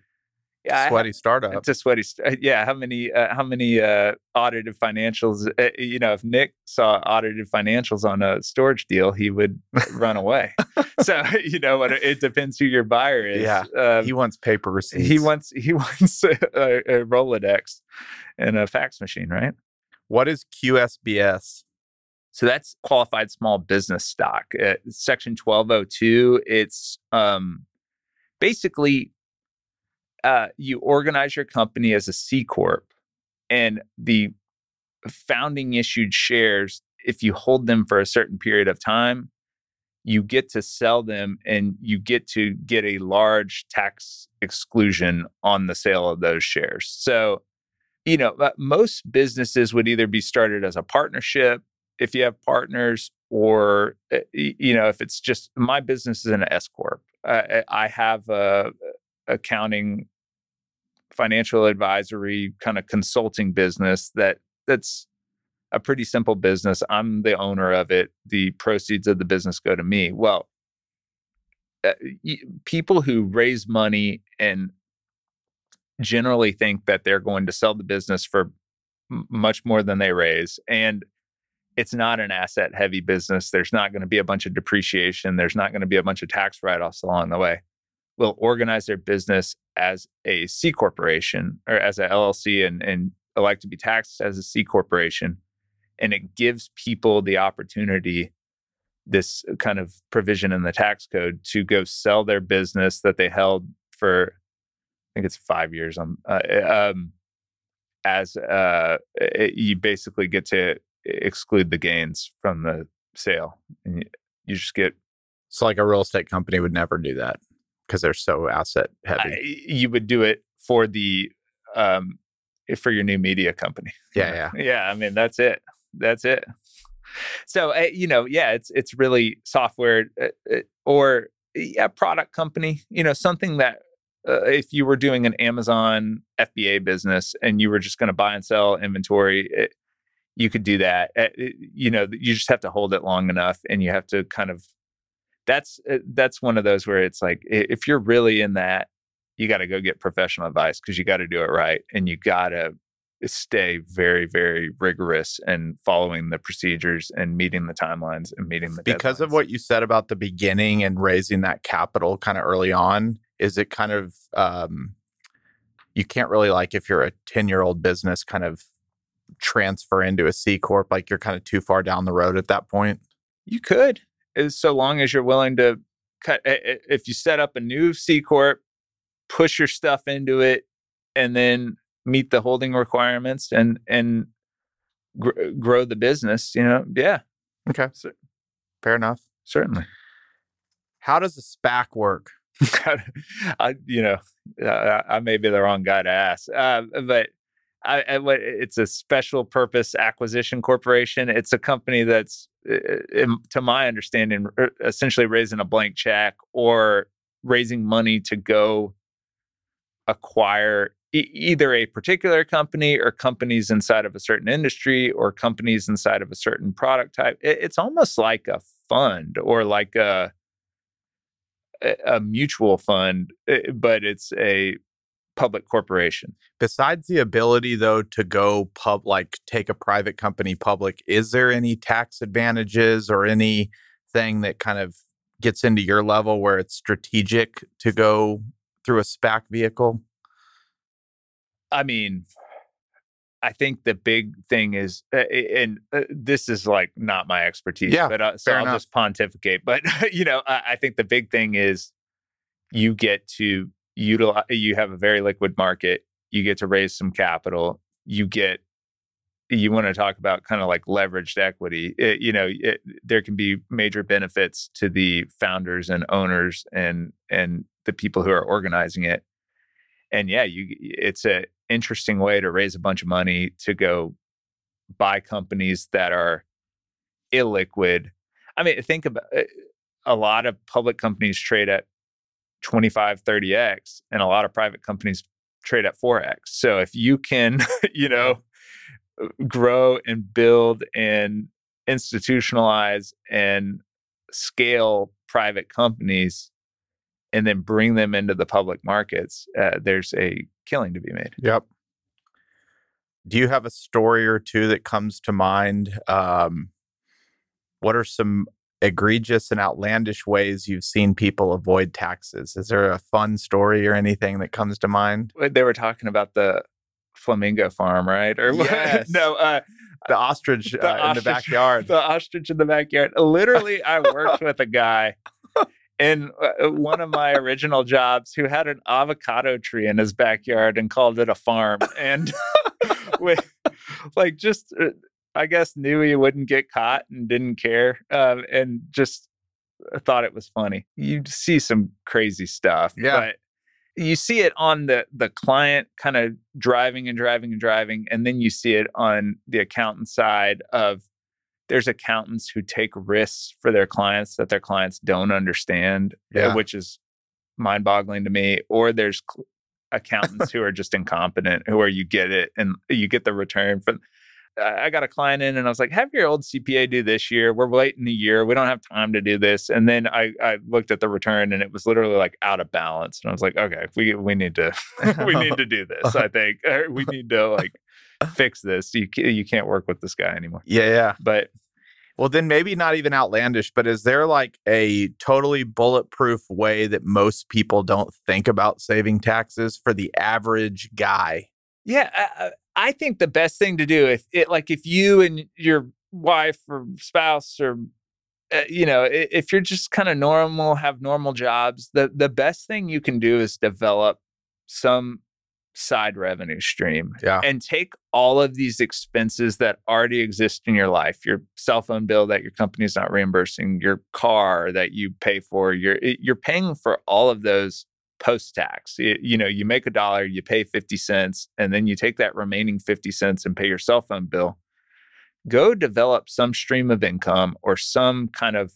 yeah, sweaty startup. It's a sweaty. Yeah, how many? Uh, how many uh, audited financials? Uh, you know, if Nick saw audited financials on a storage deal, he would run away. so you know, what it depends who your buyer is. Yeah, Um, he wants paper receipts. he wants he wants a, a Rolodex and a fax machine, right? What is QSBS? So that's qualified small business stock. Uh, Section 1202, it's um, basically uh, you organize your company as a C Corp, and the founding issued shares, if you hold them for a certain period of time, you get to sell them and you get to get a large tax exclusion on the sale of those shares. So, you know, most businesses would either be started as a partnership if you have partners or uh, you know if it's just my business is an s corp uh, i have a accounting financial advisory kind of consulting business that that's a pretty simple business. I'm the owner of it. The proceeds of the business go to me. Well y- people who raise money and generally think that they're going to sell the business for much more than they raise and it's not an asset heavy business. There's not going to be a bunch of depreciation. There's not going to be a bunch of tax write offs along the way. Will organize their business as a C corporation or as a LLC and, and elect to be taxed as a C corporation. And it gives people the opportunity, this kind of provision in the tax code, to go sell their business that they held for, think it's five years. Um, uh, um, as uh, it- you basically get to exclude the gains from the sale and you, you just get It's like a real estate company would never do that because they're so asset heavy. I, you would do it for the um for your new media company Yeah, yeah. yeah i mean that's it that's it so uh, you know yeah it's it's really software uh, or yeah product company you know something that uh, if you were doing an amazon fba business and you were just going to buy and sell inventory it, you could do that it- you know you just have to hold it long enough and you have to kind of that's that's one of those where it's like if you're really in that you got to go get professional advice because you got to do it right and you got to stay very very rigorous and following the procedures and meeting the timelines and meeting the because of what you said about the beginning and raising that capital kind of early on is it kind of um you can't really like if you're a 10 year old business kind of transfer into a c corp like you're kind of too far down the road at that point? You could as so long as you're willing to cut if you set up a new c corp push your stuff into it and then meet the holding requirements and and gr- grow the business you know yeah. Okay. So- fair enough. Certainly. How does a spac work I, you know, uh, I may be the wrong guy to ask, uh, but I, I, it's a special purpose acquisition corporation. It's a company that's, to my understanding, essentially raising a blank check or raising money to go acquire e- either a particular company or companies inside of a certain industry or companies inside of a certain product type. It- it's almost like a fund or like a a mutual fund, eh, but it's a public corporation. besides the ability though to go pub like take a private company public is there any tax advantages or anything that kind of gets into your level where it's strategic to go through a SPAC vehicle I mean, I think the big thing is, uh, and uh, this is like not my expertise, Yeah, but uh, so I'll enough. just pontificate. But you know, I, I think the big thing is you get to utilize. You have a very liquid market. You get to raise some capital. you get you want to talk about kind of like leveraged equity it, you know it, there can be major benefits to the founders and owners and and the people who are organizing it and yeah you it's a interesting way to raise a bunch of money to go buy companies that are illiquid. I mean think about it, eh, a lot of public companies trade at 25 30x and a lot of private companies trade at 4x so if you can you know grow and build and institutionalize and scale private companies and then bring them into the public markets, uh, there's a killing to be made. Yep. Do you have a story or two that comes to mind? Um, what are some egregious and outlandish ways you've seen people avoid taxes? Is there a fun story or anything that comes to mind? They were talking about the flamingo farm, right? Or yes. no, uh, the ostrich, the uh, ostrich in the backyard. The ostrich in the backyard. Literally, I worked with a guy in uh, one of my original jobs who had an avocado tree in his backyard and called it a farm, and with like just. Uh, I guess knew he wouldn't get caught and didn't care, um, and just thought it was funny. You see some crazy stuff, yeah. But you see it on the the client kind of driving and driving and driving and then you see it on the accountant side of there's accountants who take risks for their clients that their clients don't understand uh, yeah. which is mind-boggling to me or there's accountants who are just incompetent who are you get it and you get the return from I got a client in and I was like, have your old CPA do this year. We're late in the year. We don't have time to do this. And then I, I looked at the return and it was literally like out of balance. And I was like, okay, we, we need to, we need to do this. I think we need to like fix this. You, you can't work with this guy anymore. Yeah. Yeah. But well, then maybe not even outlandish, but is there like a totally bulletproof way that most people don't think about saving taxes for the average guy? Yeah, I, I think the best thing to do if it like if you and your wife or spouse or uh, you know if you're just kind of normal have normal jobs the the best thing you can do is develop some side revenue stream yeah. and take all of these expenses that already exist in your life your cell phone bill that your company's not reimbursing your car that you pay for you're eh, you're paying for all of those post tax. You know, you make a dollar, you pay 50 cents, and then you take that remaining 50 cents and pay your cell phone bill. Go develop some stream of income or some kind of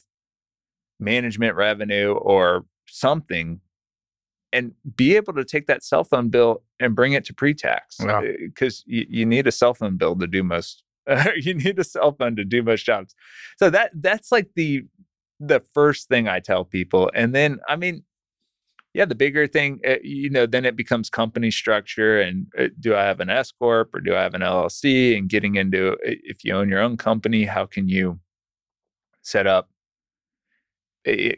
management revenue or something and be able to take that cell phone bill and bring it to pre-tax because yeah. you, you, need a cell phone bill to do most uh, you need a cell phone to do most jobs so that that's like the the first thing i tell people and then i mean yeah, the bigger thing, uh, you know, then it becomes company structure and uh, do I have an S corp or do I have an LLC? And getting into eh, if you own your own company, how can you set up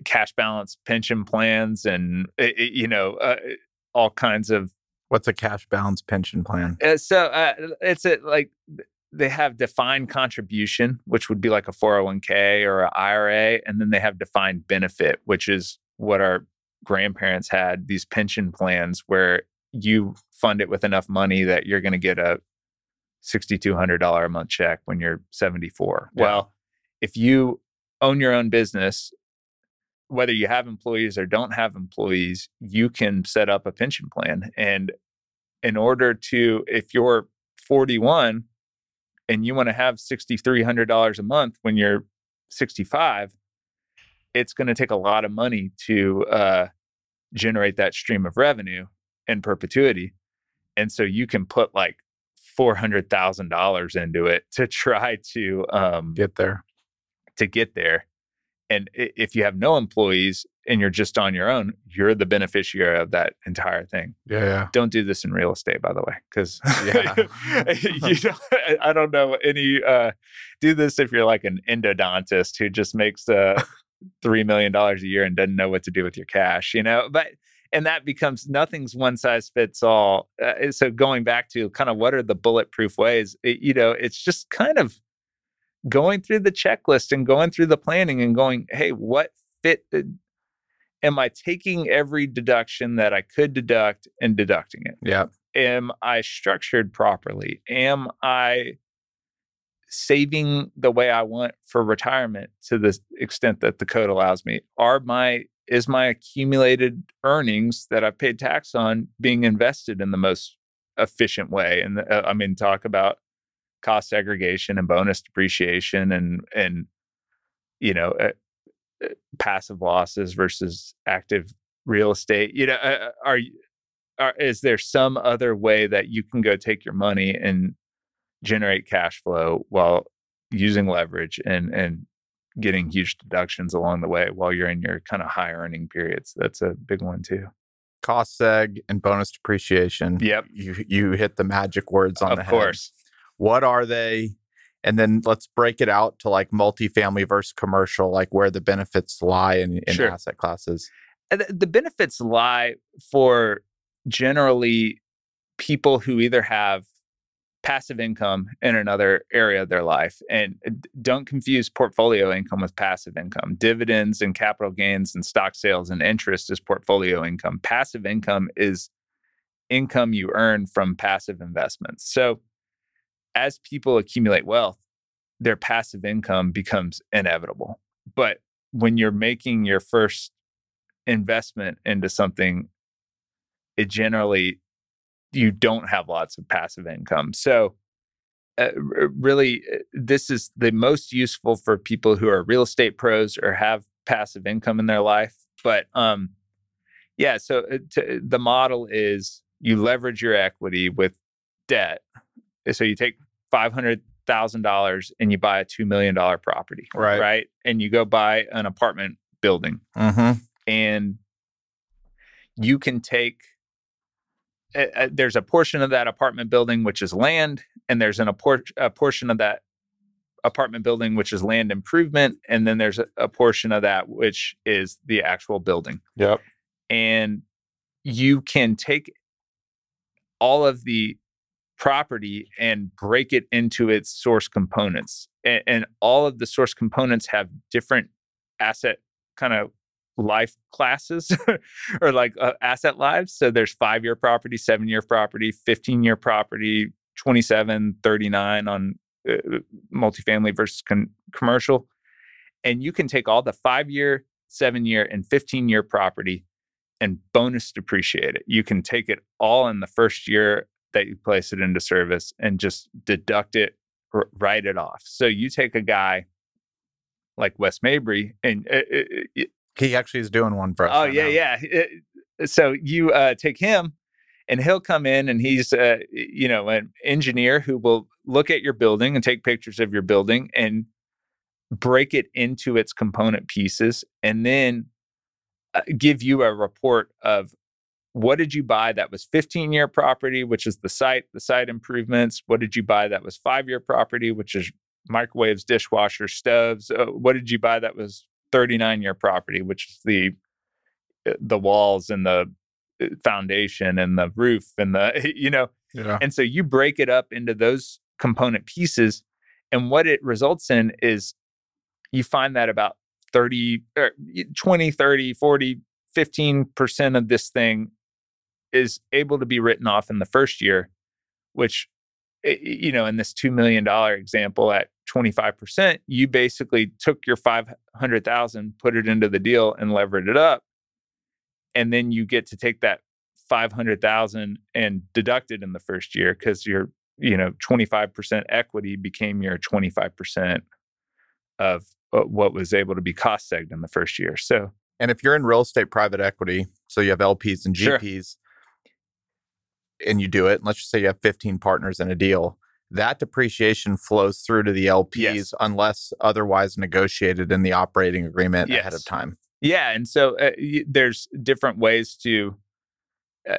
cash balance pension plans and you know uh, all kinds of what's a cash balance pension plan uh, so uh, it's a, like they have defined contribution which would be like a 401k or an ira and then they have defined benefit which is what our grandparents had these pension plans where you fund it with enough money that you're going to get a $6200 a month check when you're 74 yeah. well if you own your own business whether you have employees or don't have employees you can set up a pension plan and in order to if you're 41 and you want to have $6300 a month when you're 65 it's going to take a lot of money to uh, generate that stream of revenue in perpetuity. And so you can put like four hundred thousand dollars into it to try to um, get there. To get there, and if you have no employees and you're just on your own, you're the beneficiary of that entire thing. Yeah, yeah. Don't do this in real estate, by the way, because yeah. you don't, I don't know any. Uh, do this if you're like an endodontist who just makes uh, three million dollars a year and doesn't know what to do with your cash, you know. But and that becomes nothing's one size fits all. Uh, so going back to kind of what are the bulletproof ways, it, you know, it's just kind of going through the checklist and going through the planning and going, hey, what fit? Am I taking every deduction that I could deduct and deducting it? Yeah. am I structured properly? Am I saving the way I want for retirement to the extent that the code allows me? Are my is my accumulated earnings that I've paid tax on being invested in the most efficient way? And uh, I mean, talk about cost segregation and bonus depreciation and and you know uh, uh passive losses versus active real estate. You know, uh, uh are are, is there some other way that you can go take your money and generate cash flow while using leverage and and getting huge deductions along the way while you're in your kind of high earning periods. That's a big one too. Cost seg and bonus depreciation. Yep. You you hit the magic words on of the head. Of course. What are they? And then let's break it out to like multifamily versus commercial, like where the benefits lie in, in sure. asset classes. The benefits lie for generally people who either have passive income in another area of their life. And uh, don't confuse portfolio income with passive income. Dividends and capital gains and stock sales and interest is portfolio income. Passive income is income you earn from passive investments. So as people accumulate wealth, their passive income becomes inevitable. But when you're making your first investment into something it generally you don't have lots of passive income. So uh, really uh, this is the most useful for people who are real estate pros or have passive income in their life but um yeah so uh, to, the model is you leverage your equity with debt so you take $500,000 and you buy a $2 million property right right and you go buy an apartment building mm-hmm. and you can take uh, there's a portion of that apartment building which is land, and there's an, a, por- a portion of that apartment building which is land improvement, and then there's a, a portion of that which is the actual building. Yep. And you can take all of the property and break it into its source components. And, and, all of the source components have different asset kind of life classes or like uh, asset lives. So there's five year property, seven year property, 15 year property, 27, 39 on uh, multifamily versus con- commercial. And you can take all the five year, seven year, and 15 year property and bonus depreciate it. You can take it all in the first year that you place it into service and just deduct it, r- write it off. So you take a guy like Wes Mabry, and uh, uh, he actually is doing one for us. Oh yeah, yeah. So you uh, take him, and he'll come in, and he's uh, you know an engineer who will look at your building and take pictures of your building and break it into its component pieces, and then uh, give you a report of what did you buy that was 15 year property, which is the site, the site improvements. What did you buy that was five year property, which is microwaves, dishwashers, stoves. Uh, what did you buy that was 39 year property, which is the uh, the walls and the uh, foundation and the roof and the you know yeah. and so you break it up into those component pieces and what it results in is you find that about 30 or 20 30 40 15% of this thing is able to be written off in the first year which you know in this $2 million example at 25%, you basically took your 500,000, put it into the deal and levered it up. And then you get to take that 500,000 and deduct it in the first year cuz your, you know, 25% equity became your 25% of uh, what was able to be cost segged in the first year. So, and if you're in real estate private equity, so you have LPs and GPs sure. And you do it, let's just say you have 15 partners in a deal, that depreciation flows through to the LPs yes. unless otherwise negotiated in the operating agreement yes. ahead of time. Yeah, and so uh, there's different ways to uh,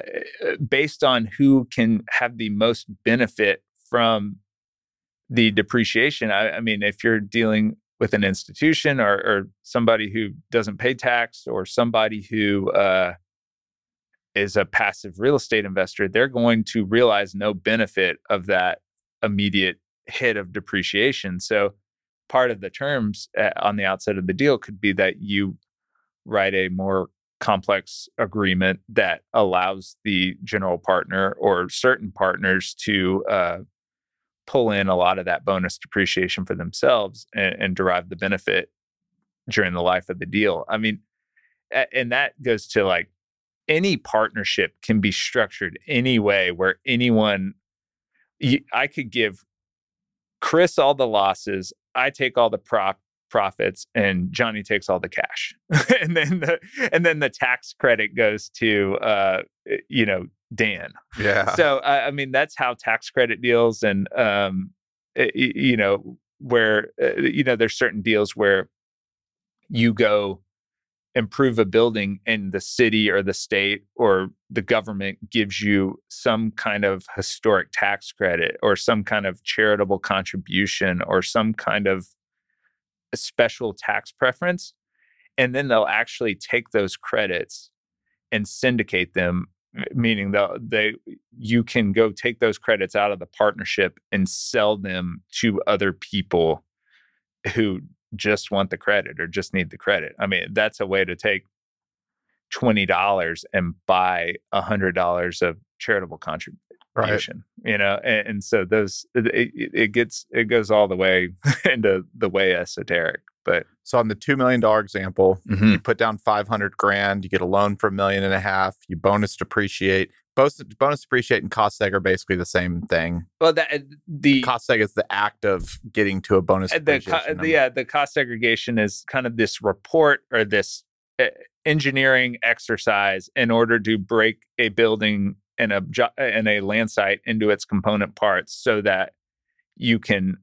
based on who can have the most benefit from the depreciation. I, I mean, if you're dealing with an institution or, or, somebody who doesn't pay tax or somebody who uh, is a passive real estate investor, they're going to realize no benefit of that immediate hit of depreciation. So part of the terms uh, on the outset of the deal could be that you write a more complex agreement that allows the general partner or certain partners to uh, pull in a lot of that bonus depreciation for themselves and, and derive the benefit during the life of the deal. I mean, and that goes to like any partnership can be structured any way where anyone I could give Chris all the losses, I take all the prop profits and Johnny takes all the cash. and then the and then the tax credit goes to uh you know Dan. Yeah. So uh, I mean that's how tax credit deals and um it, you know where uh, you know there's certain deals where you go improve a building and the city or the state or the government gives you some kind of historic tax credit or some kind of charitable contribution or some kind of special tax preference and then they'll actually take those credits and syndicate them meaning that they you can go take those credits out of the partnership and sell them to other people who just want the credit or just need the credit. I mean, that's a way to take $20 and buy $100 of charitable contribution. Right. You know, and, and so those it, it, gets it goes all the way into the way esoteric. But so on the two million dollar example, mm-hmm. you put down five hundred grand, you get a loan for a million and a half, you bonus depreciate, bonus, bonus depreciate and cost seg are basically the same thing. Well, that, uh, the cost seg is the act of getting to a bonus. Uh, the, co- yeah, the cost segregation is kind of this report or this uh, engineering exercise in order to break a building and a and a land site into its component parts so that you can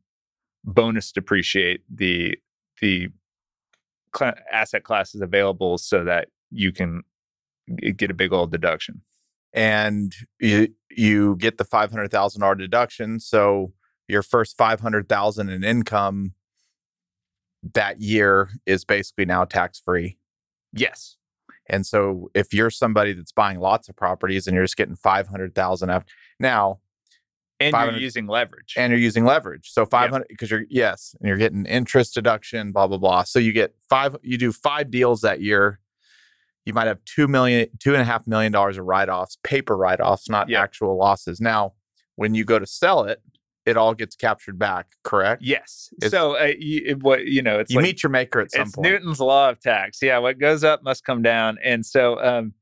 bonus depreciate the the cl- asset classes available so that you can get a big old deduction and you you get the five hundred thousand dollar deduction. So your first five hundred thousand in income that year is basically now tax free. Yes. And so if you're somebody that's buying lots of properties and you're just getting five hundred thousand after now, and you're using leverage, and you're using leverage. So five hundred because yep. you're yes, and you're getting interest deduction, blah blah blah. So you get five. You do five deals that year you might have two million, two and a half million dollars of write-offs, paper write-offs, not yeah. actual losses. Now, when you go to sell it, it all gets captured back, correct? Yes. It's, so uh, you, what you know, it's you like, meet your maker at some it's point. Newton's law of tax. Yeah, what goes up must come down, and so um,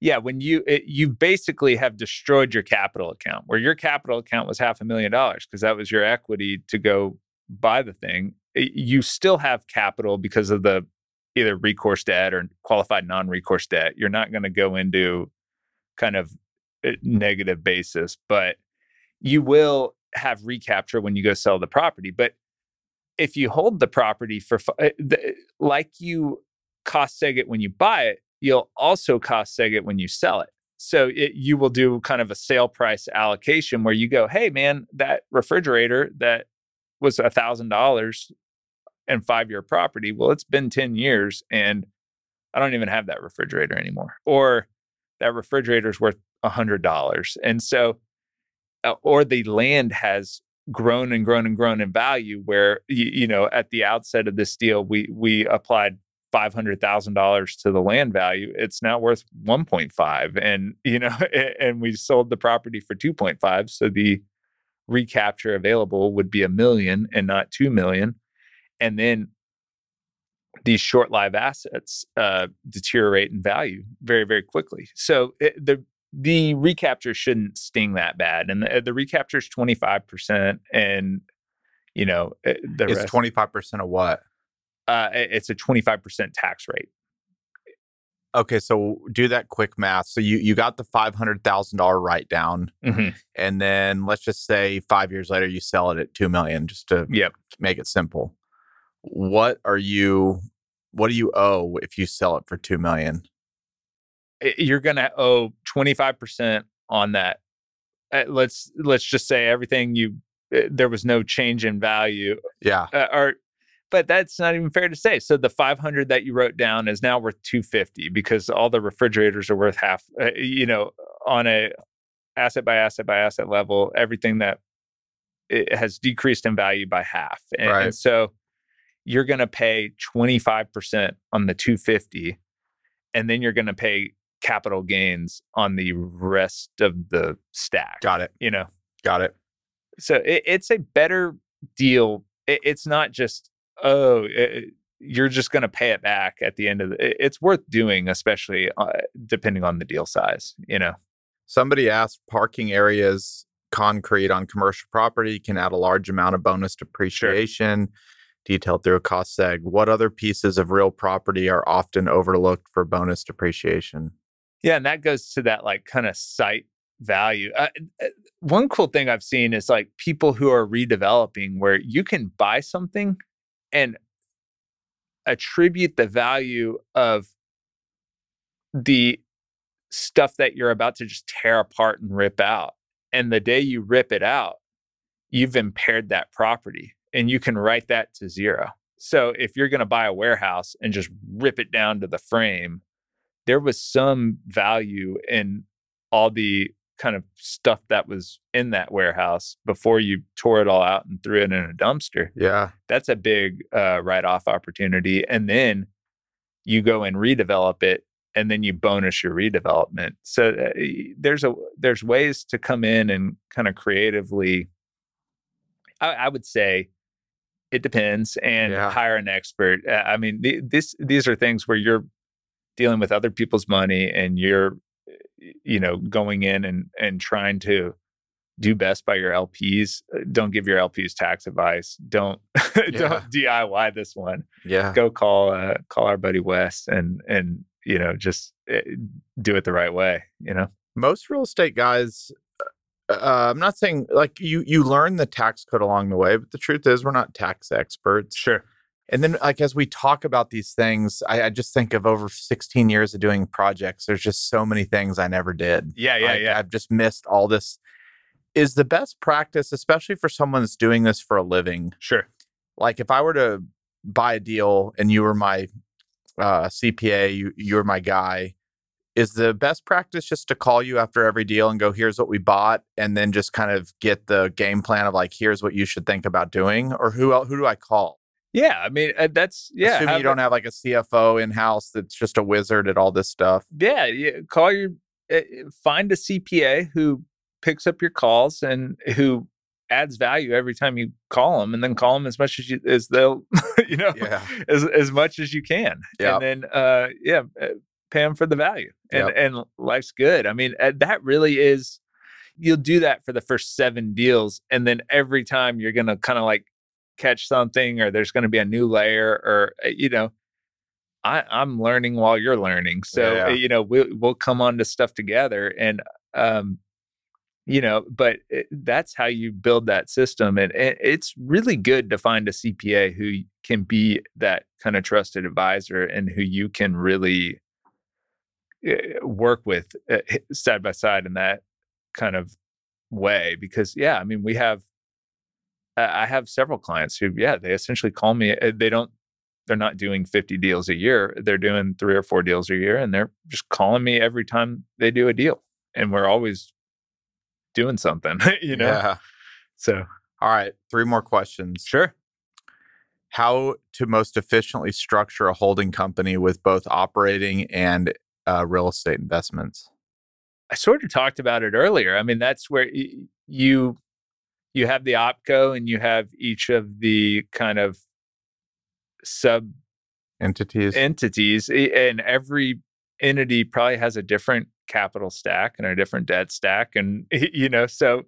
yeah, when you it, you basically have destroyed your capital account, where your capital account was half a million dollars because that was your equity to go buy the thing. You still have capital because of the either recourse debt or qualified non-recourse debt you're not going to go into kind of negative basis but you will have recapture when you go sell the property but if you hold the property for eh, like you cost seg it when you buy it you'll also cost seg it when you sell it. So it, you will do kind of a sale price allocation where you go hey man that refrigerator that was a thousand dollars and five year property. Well, it's been 10 years and I don't even have that refrigerator anymore. Or that refrigerator is worth $100. And so, uh, or the land has grown and grown and grown in value where, you, you know, at the outset of this deal, we, we applied $500,000 to the land value. It's now worth 1.5 and, you know, and we sold the property for 2.5. So the recapture available would be a million and not 2 million and then these short live assets uh, deteriorate in value very very quickly so it, the the recapture shouldn't sting that bad and the, the recapture is 25% and you know eh, the it's rest, 25% of what uh, it's a 25% tax rate Okay, so do that quick math. So you you got the five hundred thousand dollar write down, mm-hmm. and then let's just say five years later you sell it at two million, just to yep. make it simple what are you what do you owe if you sell it for 2 million? You're going to owe 25% on that. Uh, let's let's just say everything you uh, there was no change in value yeah. uh, or but that's not even fair to say. So the 500 that you wrote down is now worth 250 because all the refrigerators are worth half uh, you know on a asset by asset by asset level everything that it has decreased in value by half. And, right. and so you're going to pay 25% on the 250 and then you're going to pay capital gains on the rest of the stack. Got it. You know, Got it. so it, it's a better deal. It, it's not just oh, it, you're just going to pay it back at the end of the. It, it's worth doing, especially uh, depending on the deal size. You know, Somebody asked parking areas concrete on commercial property can add a large amount of bonus depreciation detailed through a cost seg. What other pieces of real property are often overlooked for bonus depreciation? yeah, and that goes to that like kind of site value. Uh, uh, one cool thing I've seen is like people who are redeveloping where you can buy something and attribute the value of the stuff that you're about to just tear apart and rip out. And the day you rip it out, you've impaired that property and you can write that to zero. So if you're going to buy a warehouse and just rip it down to the frame, there was some value in all the kind of stuff that was in that warehouse before you tore it all out and threw it in a dumpster Yeah. that's a big uh, write-off opportunity and then you go and redevelop it and then you bonus your redevelopment so uh, there's a there's ways to come in and kind of creatively I, I would say it depends and Yeah. hire an expert Uh, i mean th- this these are things where you're dealing with other people's money and you're you know going in and and trying to do best by your LPs. Uh, Don't give your LPs tax advice. Don't Yeah. don't DIY this one. Yeah. Go call uh, call our buddy Wes and and you know just uh, do it the right way. You know. Most real estate guys uh, I'm not saying like you you learn the tax code along the way, but the truth is we're not tax experts. Sure. And then, like as we talk about these things, I, I just think of over 16 years of doing projects. There's just so many things I never did. Yeah. Yeah. Like, yeah. I've just missed all this. Is the best practice, especially for someone that's doing this for a living. Sure. Like if I were to buy a deal and you were my uh, CPA, you you were my guy. Is the best practice just to call you after every deal and go, "Here's what we bought," and then just kind of get the game plan of like, "Here's what you should think about doing," or who el- who do I call? Yeah. I mean, uh, that's yeah. Assuming you don't have like a CFO in house that's just a wizard at all this stuff. yeah, yeah call your uh, find a CPA who picks up your calls and who adds value every time you call them, and then call them as much as you as they'll you know Yeah. as as much as you can, Yep. and then uh yeah, uh, pay them for the value, and Yep. and life's good. I mean, uh, that really is. You'll do that for the first seven deals, and then every time you're gonna kind of like catch something, or there's gonna be a new layer, or uh, you know. I, I'm learning while you're learning, so Yeah. uh, you know we'll we'll come on to stuff together, and um, you know, but it, that's how you build that system, and, and it's really good to find a CPA who can be that kind of trusted advisor and who you can really work with uh, side by side in that kind of way. Because yeah, I mean, we have I I have several clients who yeah they essentially call me. uh, They don't they're not doing 50 deals a year. They're doing three or four deals a year, and they're just calling me every time they do a deal, and we're always doing something, you know. Yeah. So All right. Three more questions. sure. How to most efficiently structure a holding company with both operating and uh, real estate investments. I sort of talked about it earlier. I mean, that's where you you have the opco and you have each of the kind of sub Entities. entities, and every entity probably has a different capital stack and a different debt stack, and you know, so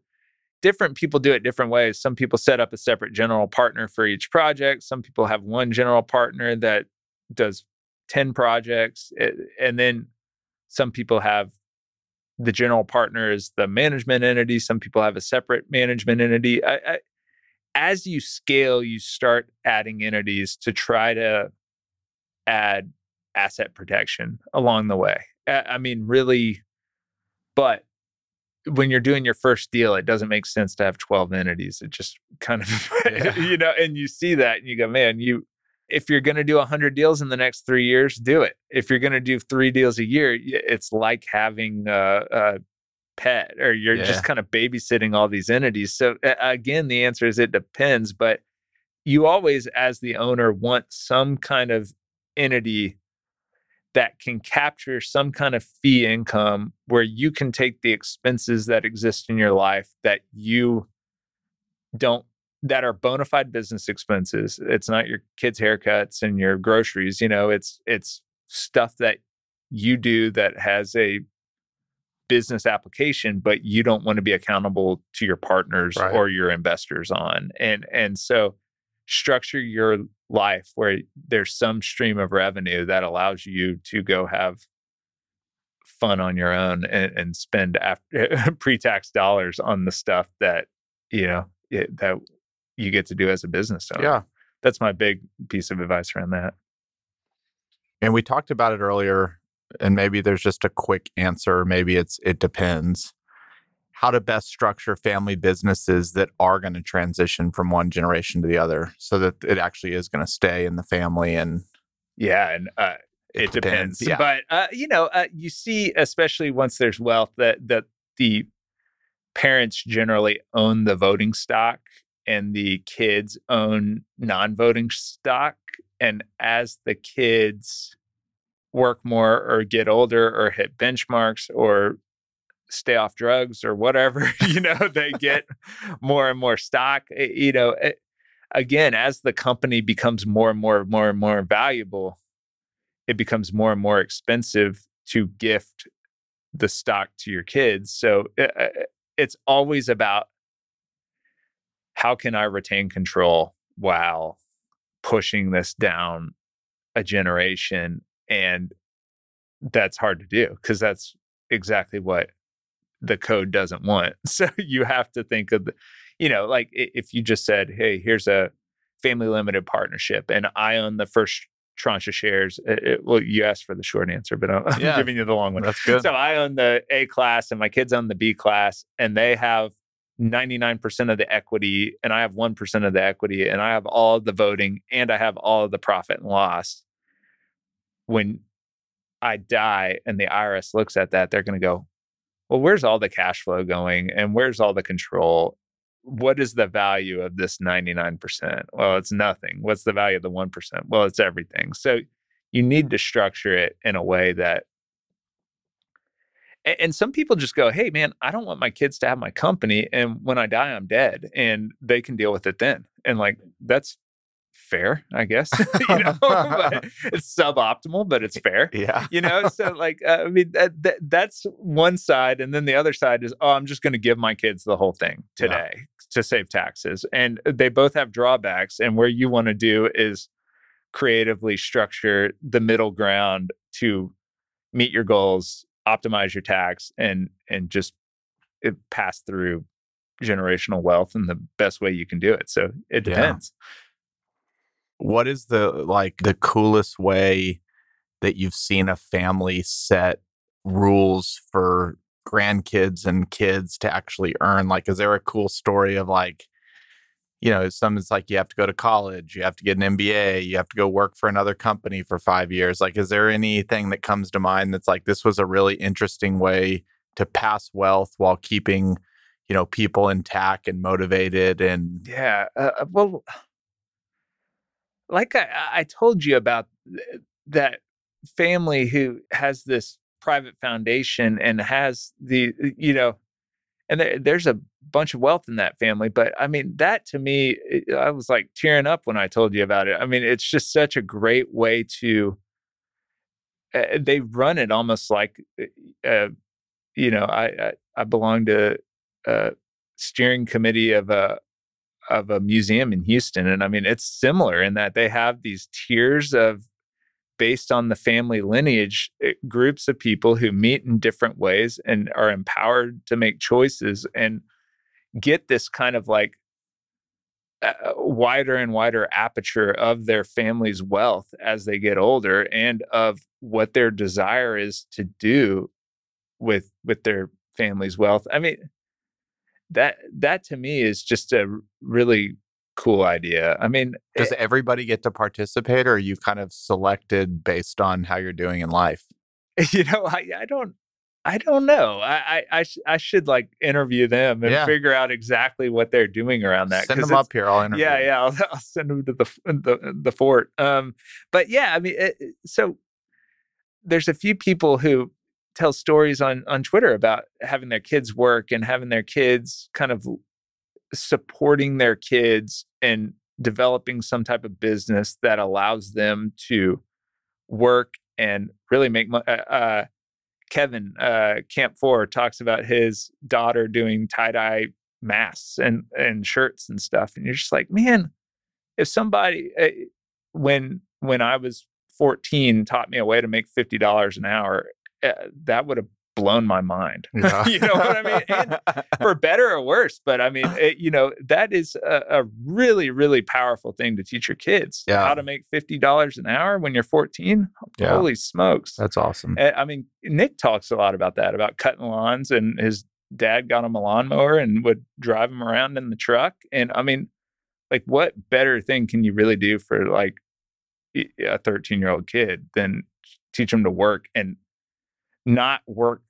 different people do it different ways. Some people set up a separate general partner for each project. Some people have one general partner that does 10 projects. eh, And then some people have the general partner is the management entity. Some people have a separate management entity. I, I, as you scale, you start adding entities to try to add asset protection along the way. I I mean, really, but when you're doing your first deal, it doesn't make sense to have 12 entities. It just kind of, Yeah. you know, and you see that and you go, man, you, if you're going to do 100 deals in the next three years, do it. If you're going to do three deals a year, it's like having a, a pet or you're Yeah. just kind of babysitting all these entities. So, again, the answer is it depends, but you always, as the owner, want some kind of entity that can capture some kind of fee income where you can take the expenses that exist in your life that you don't that are bona fide business expenses it's not your kids haircuts and your groceries you know it's it's stuff that you do that has a business application but you don't want to be accountable to your partners Right. or your investors on and and so structure your life where there's some stream of revenue that allows you to go have fun on your own and, and spend after pre-tax dollars on the stuff that you know it, that you get to do as a business owner. Yeah. that's my big piece of advice around that. And we talked about it earlier, and maybe there's just a quick answer. Maybe it's it depends. How to best structure family businesses that are going to transition from one generation to the other so that it actually is going to stay in the family and Yeah, and uh, it, depends. Yeah. But uh, you know, uh, you see, especially once there's wealth, that that the parents generally own the voting stock, and the kids own non-voting stock. And as the kids work more, or get older, or hit benchmarks, or stay off drugs, or whatever, you know, they get more and more stock. Eh, You know, eh, again, as the company becomes more and more, and more and more valuable, it becomes more and more expensive to gift the stock to your kids. So uh, uh, it's always about how can I retain control while pushing this down a generation and that's hard to do because that's exactly what the code doesn't want. So you have to think of the, you know, like if you just said, "Hey, here's a family limited partnership and I own the first tranche of shares." It, it- well, you asked for the short answer, but I'm, I'm giving you the long one. that's good. So I own the A class and my kids own the B class, and they have 99% of the equity, and I have 1% of the equity, and I have all the voting, and I have all the profit and loss. When I die and the IRS looks at that, they're going to go, Well, where's all the cash flow going? And where's all the control? What is the value of this 99%? Well, it's nothing. What's the value of the 1%? Well, it's everything. So you need to structure it in a way that and some people just go, "Hey, man, I don't want my kids to have my company, and when I die, I'm dead, and they can deal with it then." And like that's fair, I guess. you know, but it's suboptimal, but it's fair. yeah. You know, so like uh, I mean, that, that that's one side, and then the other side is, oh, I'm just going to give my kids the whole thing Yeah. today to save taxes, and they both have drawbacks. And where you want to do is creatively structure the middle ground to meet your goals, optimize your tax, and and just it pass through generational wealth in the best way you can do it. So it Yeah. depends. What is the like the coolest way that you've seen a family set rules for grandkids and kids to actually earn? Like, is there a cool story of like, you know, some it's like you have to go to college, you have to get an MBA, you have to go work for another company for five years. Like, is there anything that comes to mind that's like this was a really interesting way to pass wealth while keeping, you know, people intact and motivated and Yeah. Uh, uh, well, like I, I told you about th- that family who has this private foundation and has the, you know, and there, there's a bunch of wealth in that family. But I mean, that to me, it- I was like tearing up when I told you about it. I mean, it's just such a great way to, uh, they run it almost like, uh, you know, I, I, I belong to a steering committee of a, of a museum in Houston. And I mean, it's similar in that they have these tiers of based on the family lineage, eh, groups of people who meet in different ways and are empowered to make choices and get this kind of like wider and wider aperture of their family's wealth as they get older and of what their desire is to do with with their family's wealth. I mean, that that to me is just a really cool idea. I mean, Does everybody get to participate, or are you kind of selected based on how you're doing in life? you know, I, I don't I don't know. I I I, sh- I should like interview them and Yeah. figure out exactly what they're doing around that. Send them up here. I'll interview. Yeah, yeah. I'll, I'll send them to the, the the fort. Um, but yeah, I mean, it, it- so there's a few people who tell stories on on Twitter about having their kids work and having their kids kind of supporting their kids and developing some type of business that allows them to work and really make money. Uh, uh, Kevin uh, Camp Four talks about his daughter doing tie dye masks and and shirts and stuff, and you're just like, man, if somebody uh, when when I was 14 taught me a way to make fifty dollars an hour, uh, that would have blown my mind. Yeah. you know what I mean? And for better or worse, but I mean, it, you know, that is a, a, really, really powerful thing to teach your kids yeah. how to make $50 an hour when you're 14. Yeah. Holy smokes. That's awesome. Eh, I mean, Nick talks a lot about that, about cutting lawns and his dad got him a lawnmower and would drive him around in the truck. And I mean, like what better thing can you really do for like a 13 year old kid than teach them to work and not work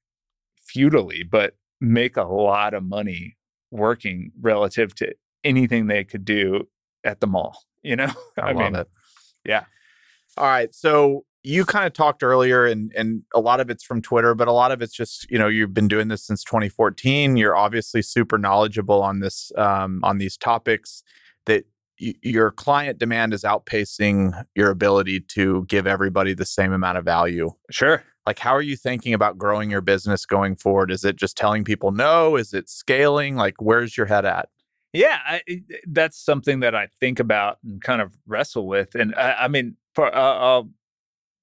futilely, but make a lot of money working relative to anything they could do at the mall. You know, I, I mean, it. yeah. All right, so you kind of talked earlier, and and a lot of it's from Twitter, but a lot of it's just you know you've been doing this since 2014. You're obviously super knowledgeable on this um, on these topics. That y- your client demand is outpacing your ability to give everybody the same amount of value. Sure like how are you thinking about growing your business going forward? Is it just telling people no? Is it scaling? Like where's your head at? Yeah I, that's something that i think about and kind of wrestle with and i, I mean for, uh, i'll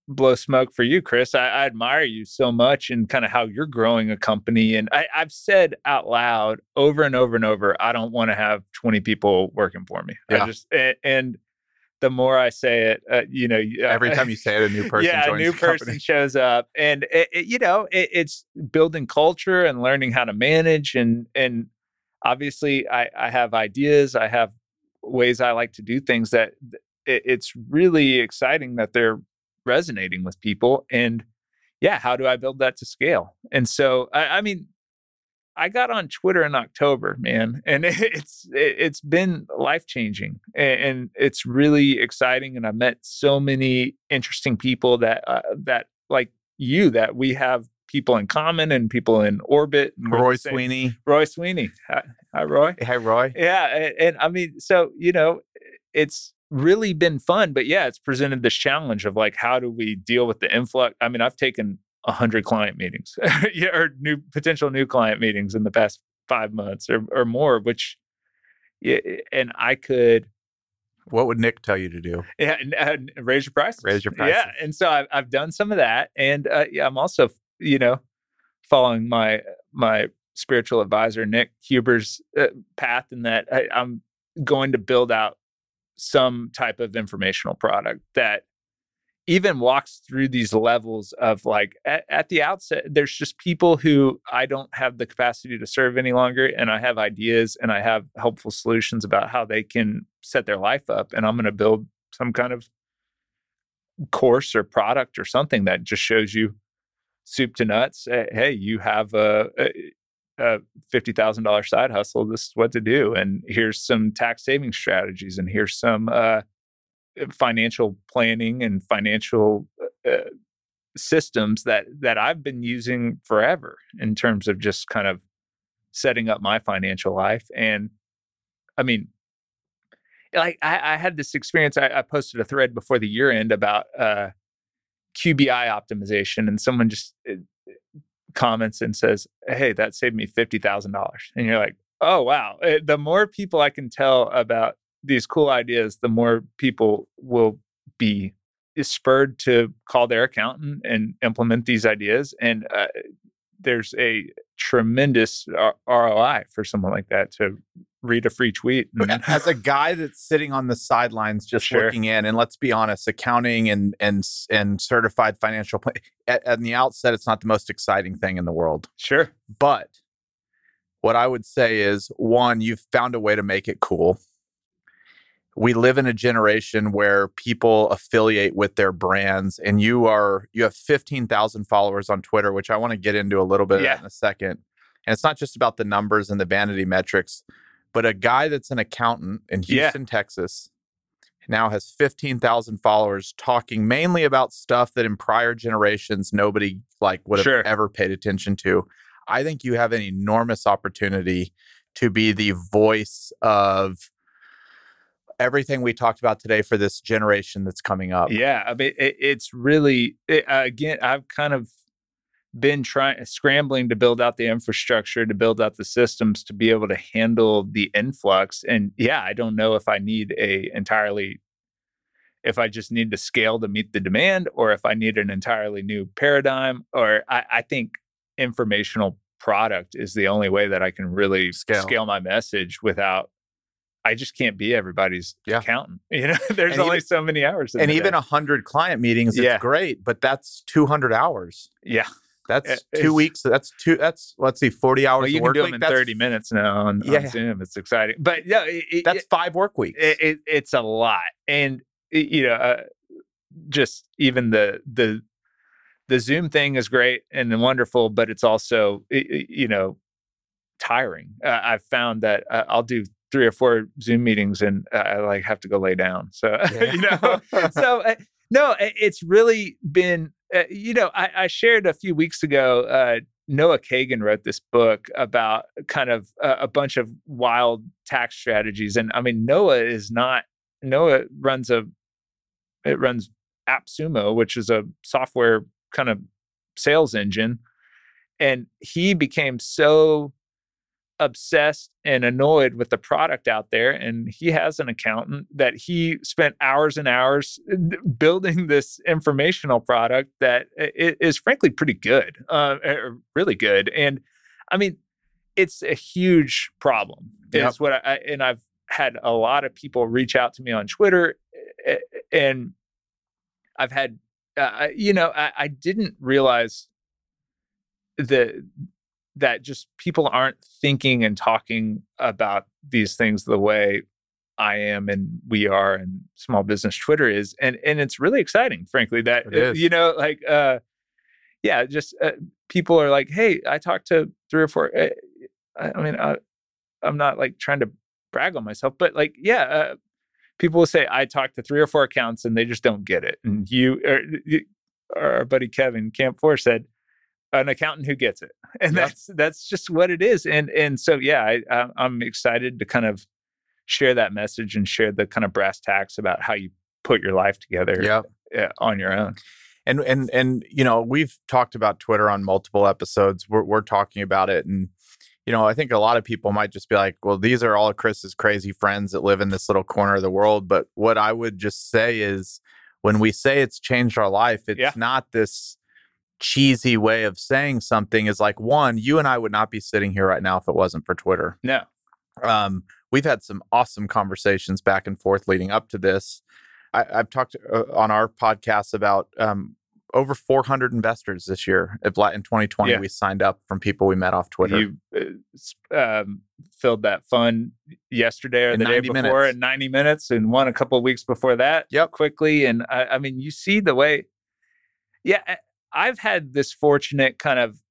blow smoke for you chris I, I, admire you so much and kind of how you're growing a company and I, i've said out loud over and over and over i don't want to have 20 people working for me. Yeah. i just and, and the more I say it, uh, you know, uh, every time you say it, a new person, yeah, a new person shows up, and it, it, you know, it, it's building culture and learning how to manage, and and obviously, I, I have ideas, I have ways I like to do things that it's really exciting that they're resonating with people, and yeah, how do I build that to scale? And so, I, I mean, I got on Twitter in October, man, and it's it's been life changing, and it's really exciting. And I met so many interesting people that uh, that like you that we have people in common and people in orbit. Roy Sweeney, Roy Sweeney, hi, hi Roy. Hey, Roy. Yeah, and, and I mean, so you know, it's really been fun, but yeah, it's presented this challenge of like, how do we deal with the influx? I mean, I've taken 100 client meetings or new potential new client meetings in the past five months or, or more which and i could what would nick tell you to do? Yeah and, raise your prices. Raise your prices. yeah and so i've, I've done some of that and uh, yeah i'm also you know following my my spiritual advisor nick huber's uh, path in that I, i'm going to build out some type of informational product that even walks through these levels of like at, at, the outset there's just people who i don't have the capacity to serve any longer and i have ideas and i have helpful solutions about how they can set their life up and i'm going to build some kind of course or product or something that just shows you soup to nuts hey you have a, a a $50,000 side hustle. This is what to do. And here's some tax saving strategies. And here's some uh, financial planning and financial uh, uh, systems that that I've been using forever in terms of just kind of setting up my financial life. And I mean, like I, I had this experience. I, I, posted a thread before the year end about uh, QBI optimization, and someone just uh, comments and says, "Hey, that saved me fifty thousand dollars," and you're like, "Oh wow!" Eh, the more people I can tell about these cool ideas, the more people will be spurred to call their accountant and implement these ideas. And uh, there's a tremendous R- ROI for someone like that to read a free tweet. And, As a guy that's sitting on the sidelines just sure. looking in, and let's be honest, accounting and and and certified financial plan at, at the outset, it's not the most exciting thing in the world. Sure, but what I would say is one, you've found a way to make it cool we live in a generation where people affiliate with their brands and you are you have 15,000 followers on Twitter which I want to get into a little bit yeah. in a second and it's not just about the numbers and the vanity metrics but a guy that's an accountant in Houston yeah. Texas now has 15,000 followers talking mainly about stuff that in prior generations nobody like would have Sure. ever paid attention to. I think you have an enormous opportunity to be the voice of everything we talked about today for this generation that's coming up. Yeah, I mean, it, it's really it, again. I've kind of been trying scrambling to build out the infrastructure, to build out the systems, to be able to handle the influx. And yeah, I don't know if I need a entirely, if I just need to scale to meet the demand, or if I need an entirely new paradigm. Or I, I think informational product is the only way that I can really Scale. scale my message without. I just can't be everybody's Yeah. accountant. You know, there's And only even- so many hours. In And even a 100 client meetings, it's Yeah. great, but that's 200 hours. yeah. That's It- two weeks. That's two, that's, let's see, 40 hours Well, you of can work do week. them in That's- 30 minutes now on, on Zoom. It's exciting, but yeah, it, it- That's five work weeks. it, it, it's a lot, and it- you know, uh, just even the the the Zoom thing is great and wonderful, but it's also you know tiring. Uh, I've found that uh, I'll do three or four Zoom meetings and uh, I like have to go lay down. So you know, so uh, no, it's really been. Uh, you know, I, I shared a few weeks ago. Uh, Noah Kagan wrote this book about kind of a, a bunch of wild tax strategies, and I mean, Noah is not. Noah runs a. It runs AppSumo, which is a software kind of sales engine, and he became so obsessed and annoyed with the product out there and he has an accountant that he spent hours and hours uh, building this informational product that is frankly pretty good uh, uh, really good and i mean it's a huge problem Yep. is what I, and i've had a lot of people reach out to me on twitter uh, and i've had uh, you know I, I didn't realize the that just people aren't thinking and talking about these things the way I am and we are and small business Twitter is and and it's really exciting frankly that It you know like uh yeah just uh, people are like hey I talked to three or four uh, I, I mean I, I'm not like trying to brag on myself but like yeah uh, people will say I talked to three or four accounts and they just don't get it and you or, you- our buddy Kevin Camp Four said an accountant who gets it and Yep. that's that's just what it is and and so yeah I, I i'm excited to kind of share that message and share the kind of brass tacks about how you put your life together yeah. uh, on your own and and and you know we've talked about twitter on multiple episodes we're, we're talking about it and you know i think a lot of people might just be like well these are all chris's crazy friends that live in this little corner of the world but what i would just say is when we say it's changed our life it's Yeah. not this cheesy way of saying something is like one you and i would not be sitting here right now if it wasn't for twitter no um, we've had some awesome conversations back and forth leading up to this. I, I've talked uh, on our podcast about um, over 400 investors this year. If in 2020 Yeah. we signed up from people we met off Twitter. you uh, um, filled that fund yesterday or In the day before minutes. in 90 minutes and one a couple of weeks before that Yep. quickly and I, I mean you see the way yeah i've had this fortunate kind of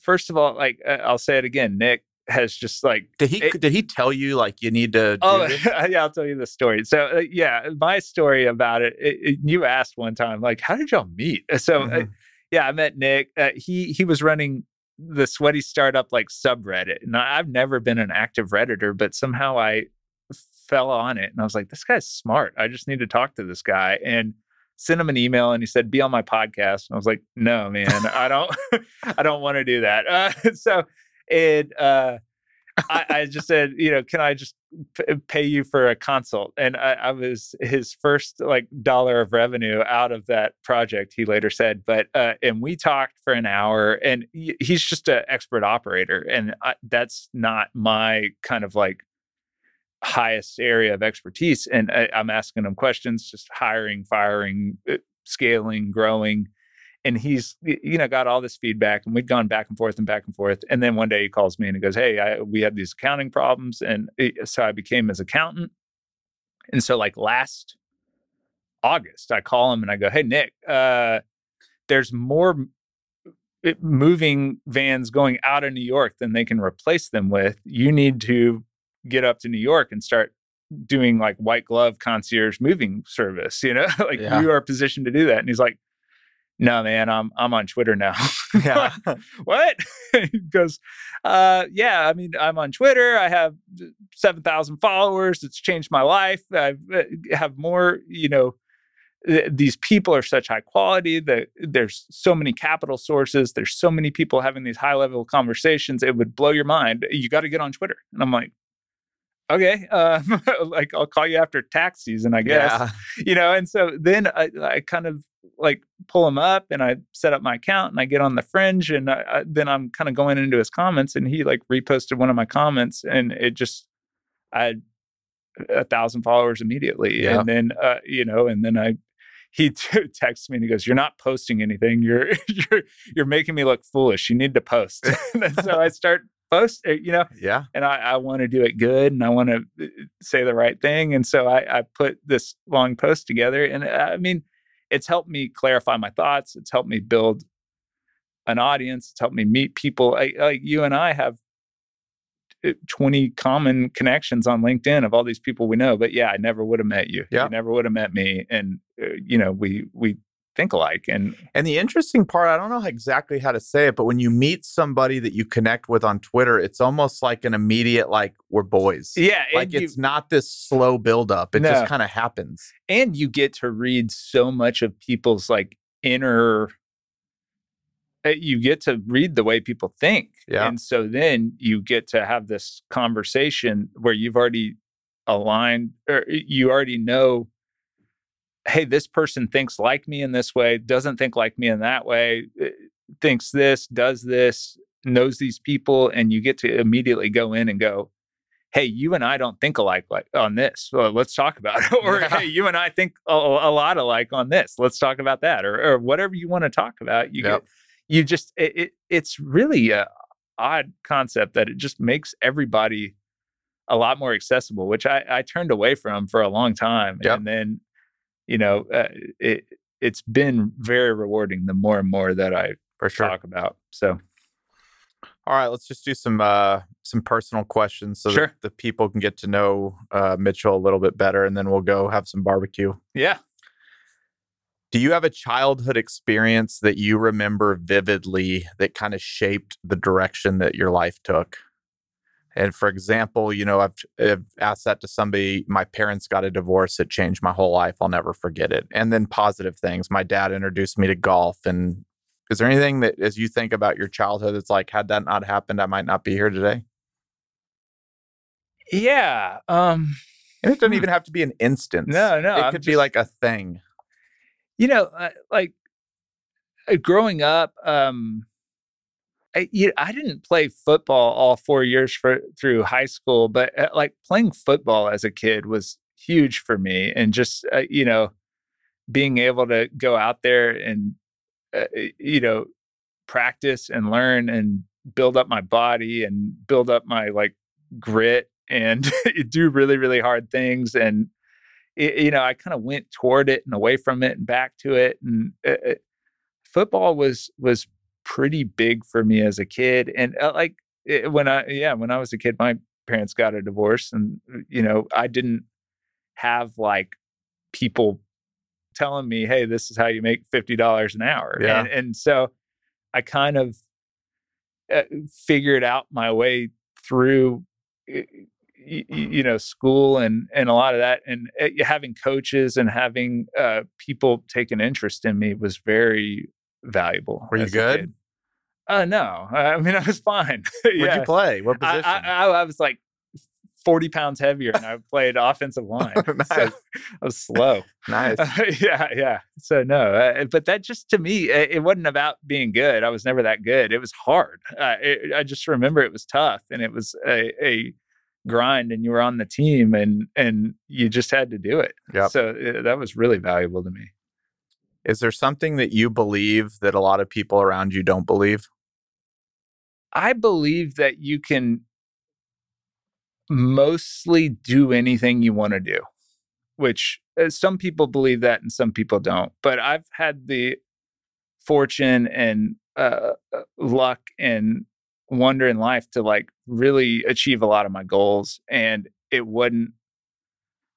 first of all like uh, i'll say it again nick has just like did he it- did he tell you like you need to? Oh, yeah, I'll tell you the story. So, uh, yeah, my story about it, it, it- You asked one time, like, how did y'all meet? So, uh, Mhm. yeah, I met Nick. Uh, he he was running the Sweaty Startup like subreddit, and I, I've never been an active redditor, but somehow I fell on it, and I was like, this guy's smart. I just need to talk to this guy, and sent him an email, and he said, be on my podcast. And I was like, no, man, I don't, I don't want to do that. Uh, so, it. Uh, I, I just said, you know, can I just p- pay you for a consult? And I, I was his first like dollar of revenue out of that project. He later said, but uh, and we talked for an hour, and he- he's just an expert operator, and I, that's not my kind of like highest area of expertise. And I, I'm asking him questions, just hiring, firing, uh, scaling, growing and he's you know got all this feedback and we'd gone back and forth and back and forth and then one day he calls me and he goes hey I, we have these accounting problems and it- so i became his accountant and so like last august i call him and i go hey nick uh, there's more moving vans going out of new york than they can replace them with you need to get up to new york and start doing like white glove concierge moving service, you know, like Yeah. you are positioned to do that. And he's like, no, man, I'm I'm on Twitter now. Yeah. what? he goes, uh, yeah, I mean, I'm on Twitter. I have 7,000 followers. It's changed my life. I have more, you know, th- these people are such high quality that there's so many capital sources. There's so many people having these high level conversations. It would blow your mind. You got to get on Twitter. And I'm like, okay, uh, like I'll call you after tax season, I guess yeah. you know and so then I, I kind of like pull him up and i set up my account and i get on the fringe and I, I, then i'm kind of going into his comments and he like reposted one of my comments and it just i had a thousand followers immediately Yeah. and then uh, you know and then i he t- texts me and he goes you're not posting anything you're you're you're making me look foolish you need to post and so i start post uh, you know Yeah. and I, I want to do it good and I want to say the right thing. And so I, I put this long post together. And uh, I mean, it's helped me clarify my thoughts. It's helped me build an audience. It's helped me meet people. I, like you and I have uh, 20 common connections on LinkedIn of all these people we know. But yeah, I never would have met you. Yeah. You never would have met me. And, uh, you know, we, we, think alike and And the interesting part, I don't know exactly how to say it, but when you meet somebody that you connect with on Twitter, it's almost like an immediate, like, we're boys. yeah Like you- it's not this slow buildup. It No. just kind of happens. and you get to read so much of people's like inner uh, you get to read the way people think Yeah. and so then you get to have this conversation where you've already aligned or you already know hey this person thinks like me in this way doesn't think like me in that way uh, thinks this does this knows these people and you get to immediately go in and go hey you and i don't think alike like on this well, let's talk about it or Yeah. hey you and i think a, a lot alike on this let's talk about that or, or whatever you want to talk about you Yep. get, you just it, it, it's really a odd concept that it just makes everybody a lot more accessible which i i turned away from for a long time Yep. and then you know uh, it it's been very rewarding the more and more that i For sure. talk about so All right, let's just do some uh some personal questions so Sure. that the people can get to know uh Mitchell a little bit better and then we'll go have some barbecue. yeah Do you have a childhood experience that you remember vividly that kind of shaped the direction that your life took? And for example, you know, I've, I've asked that to somebody. My parents got a divorce. It changed my whole life. I'll never forget it. And then positive things. My dad introduced me to golf. And is there anything that, as you think about your childhood, it's like, had that not happened, I might not be here today? yeah um And it doesn't Hmm. even have to be an instance. No, no, It I'm could be like a thing. you know uh, like uh, growing up um I, you, I didn't play football all four years for through high school but uh, like playing football as a kid was huge for me and just uh, you know being able to go out there and uh, you know practice and learn and build up my body and build up my like grit and do really really hard things and it, you know i kind of went toward it and away from it and back to it and uh, uh, football was was pretty big for me as a kid and uh, like it, when i yeah when i was a kid my parents got a divorce and uh, you know i didn't have like people telling me hey this is how you make $50 an hour Yeah. and, and so i kind of uh, figured out my way through y- you know school and and a lot of that and uh, having coaches and having uh people take an interest in me was very valuable Were you good? uh no i mean i was fine Where'd you play? What position? I, I, I was like 40 pounds heavier and i played offensive line So Nice. i was slow nice. yeah, yeah. So no, uh, but that just to me, uh, it wasn't about being good. I was never that good. It was hard. Uh, it, I just remember it was tough, and it was a, a grind, and you were on the team, and and you just had to do it. Yep. So uh, that was really valuable to me. Is there something that you believe that a lot of people around you don't believe? I believe that you can mostly do anything you want to do, which uh, some people believe that and some people don't. But I've had the fortune and uh, uh, luck and wonder in life to like really achieve a lot of my goals. And it wasn't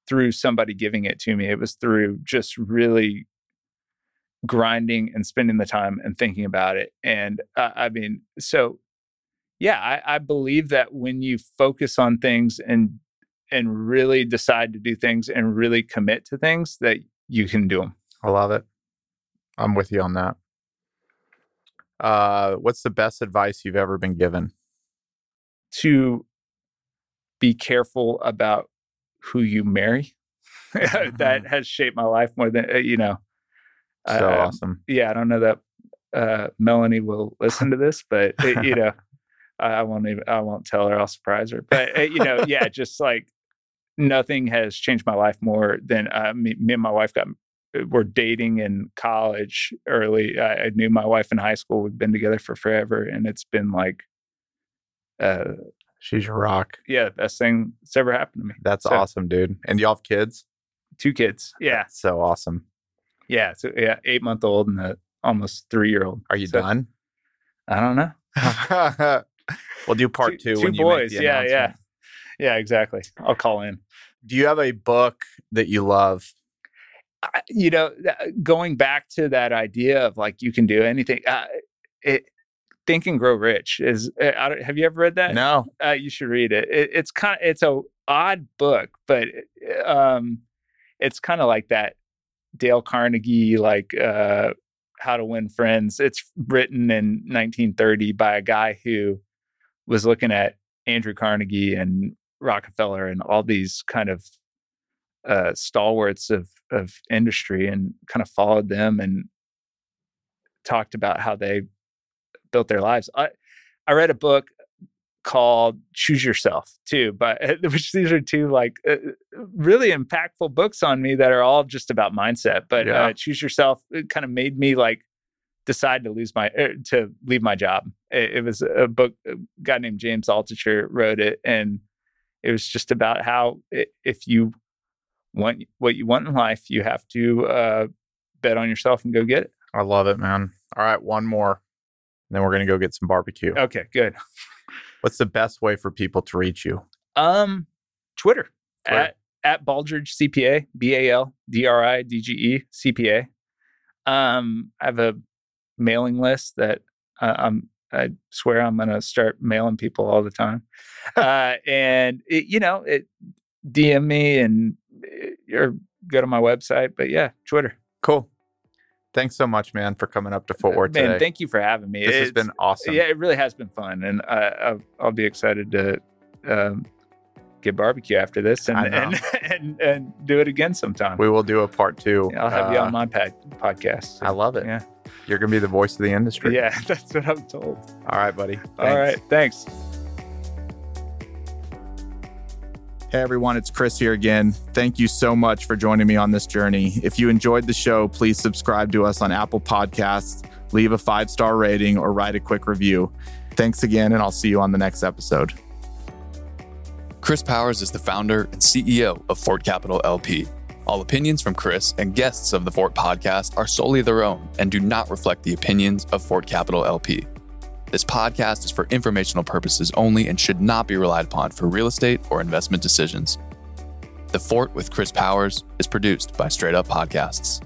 through somebody giving it to me. It was through just really grinding and spending the time and thinking about it. And uh, I mean, so yeah, I, I believe that when you focus on things and and really decide to do things and really commit to things, that you can do them. I love it. I'm with you on that. Uh, what's the best advice you've ever been given? To be careful about who you marry. that has shaped my life more than uh, you know. So Uh, awesome. Yeah, I don't know that uh, Melanie will listen to this, but uh, you know, I I won't even I won't tell her. I'll surprise her. But uh, you know, yeah, just like nothing has changed my life more than uh, me, me and my wife got were dating in college early. I, I knew my wife in high school. We've been together for forever, and it's been like, uh, She's your rock. yeah, best thing that's ever happened to me. That's So- awesome, dude. And y'all have kids? Two kids. Yeah, That's so awesome. Yeah. So yeah, eight month old and a almost three year old. Are you So- done? I don't know. we'll do part two, two when you boys. the yeah, yeah, yeah. Exactly. I'll call in. Do you have a book that you love? I- you know, going back to that idea of like you can do anything. Uh, it, Think and Grow Rich is. uh, have you ever read that? No. uh, you should read it. it it's kind of it's a odd book, but um, it's kind of like that Dale Carnegie like uh, How to Win Friends. It's written in 1930 by a guy who was looking at Andrew Carnegie and Rockefeller and all these kind of uh, stalwarts of of industry and kind of followed them and talked about how they built their lives. I I read a book called Choose Yourself too, but which these are two like uh, really impactful books on me that are all just about mindset. But Yeah. uh, Choose Yourself it kind of made me like decide to lose my er, to leave my job. It, it was a book a guy named James Altucher wrote it, and it was just about how i- if you want what you want in life, you have to uh, bet on yourself and go get it. I love it, man. All right, one more. And then we're gonna go get some barbecue. Okay, good. What's the best way for people to reach you? Um, Twitter, Twitter. at at Baldridge CPA, B A L D R I D G E CPA. Um, I have a mailing list that uh, I'm. I swear I'm going to start mailing people all the time. uh, and it, you know, it DM me and uh, or go to my website. But yeah, Twitter. Cool. Thanks so much, man, for coming up to Fort Worth Man, today. thank you for having me. this has been awesome. Yeah, it really has been fun, and I, I'll, I'll be excited to um, get barbecue after this and and, and and do it again sometime. We will do a part two. I'll have you Uh, on my pad, podcast. I love it. Yeah. You're gonna be the voice of the industry. Yeah, that's what I'm told. All right, buddy. All right, thanks. Hey everyone, it's Chris here again. Thank you so much for joining me on this journey. If you enjoyed the show, please subscribe to us on Apple Podcasts, leave a five star rating, or write a quick review. Thanks again, and I'll see you on the next episode. Chris Powers is the founder and CEO of Fort Capital LP. All opinions from Chris and guests of the Fort podcast are solely their own and do not reflect the opinions of Fort Capital LP. This podcast is for informational purposes only and should not be relied upon for real estate or investment decisions. The Fort with Chris Powers is produced by Straight Up Podcasts.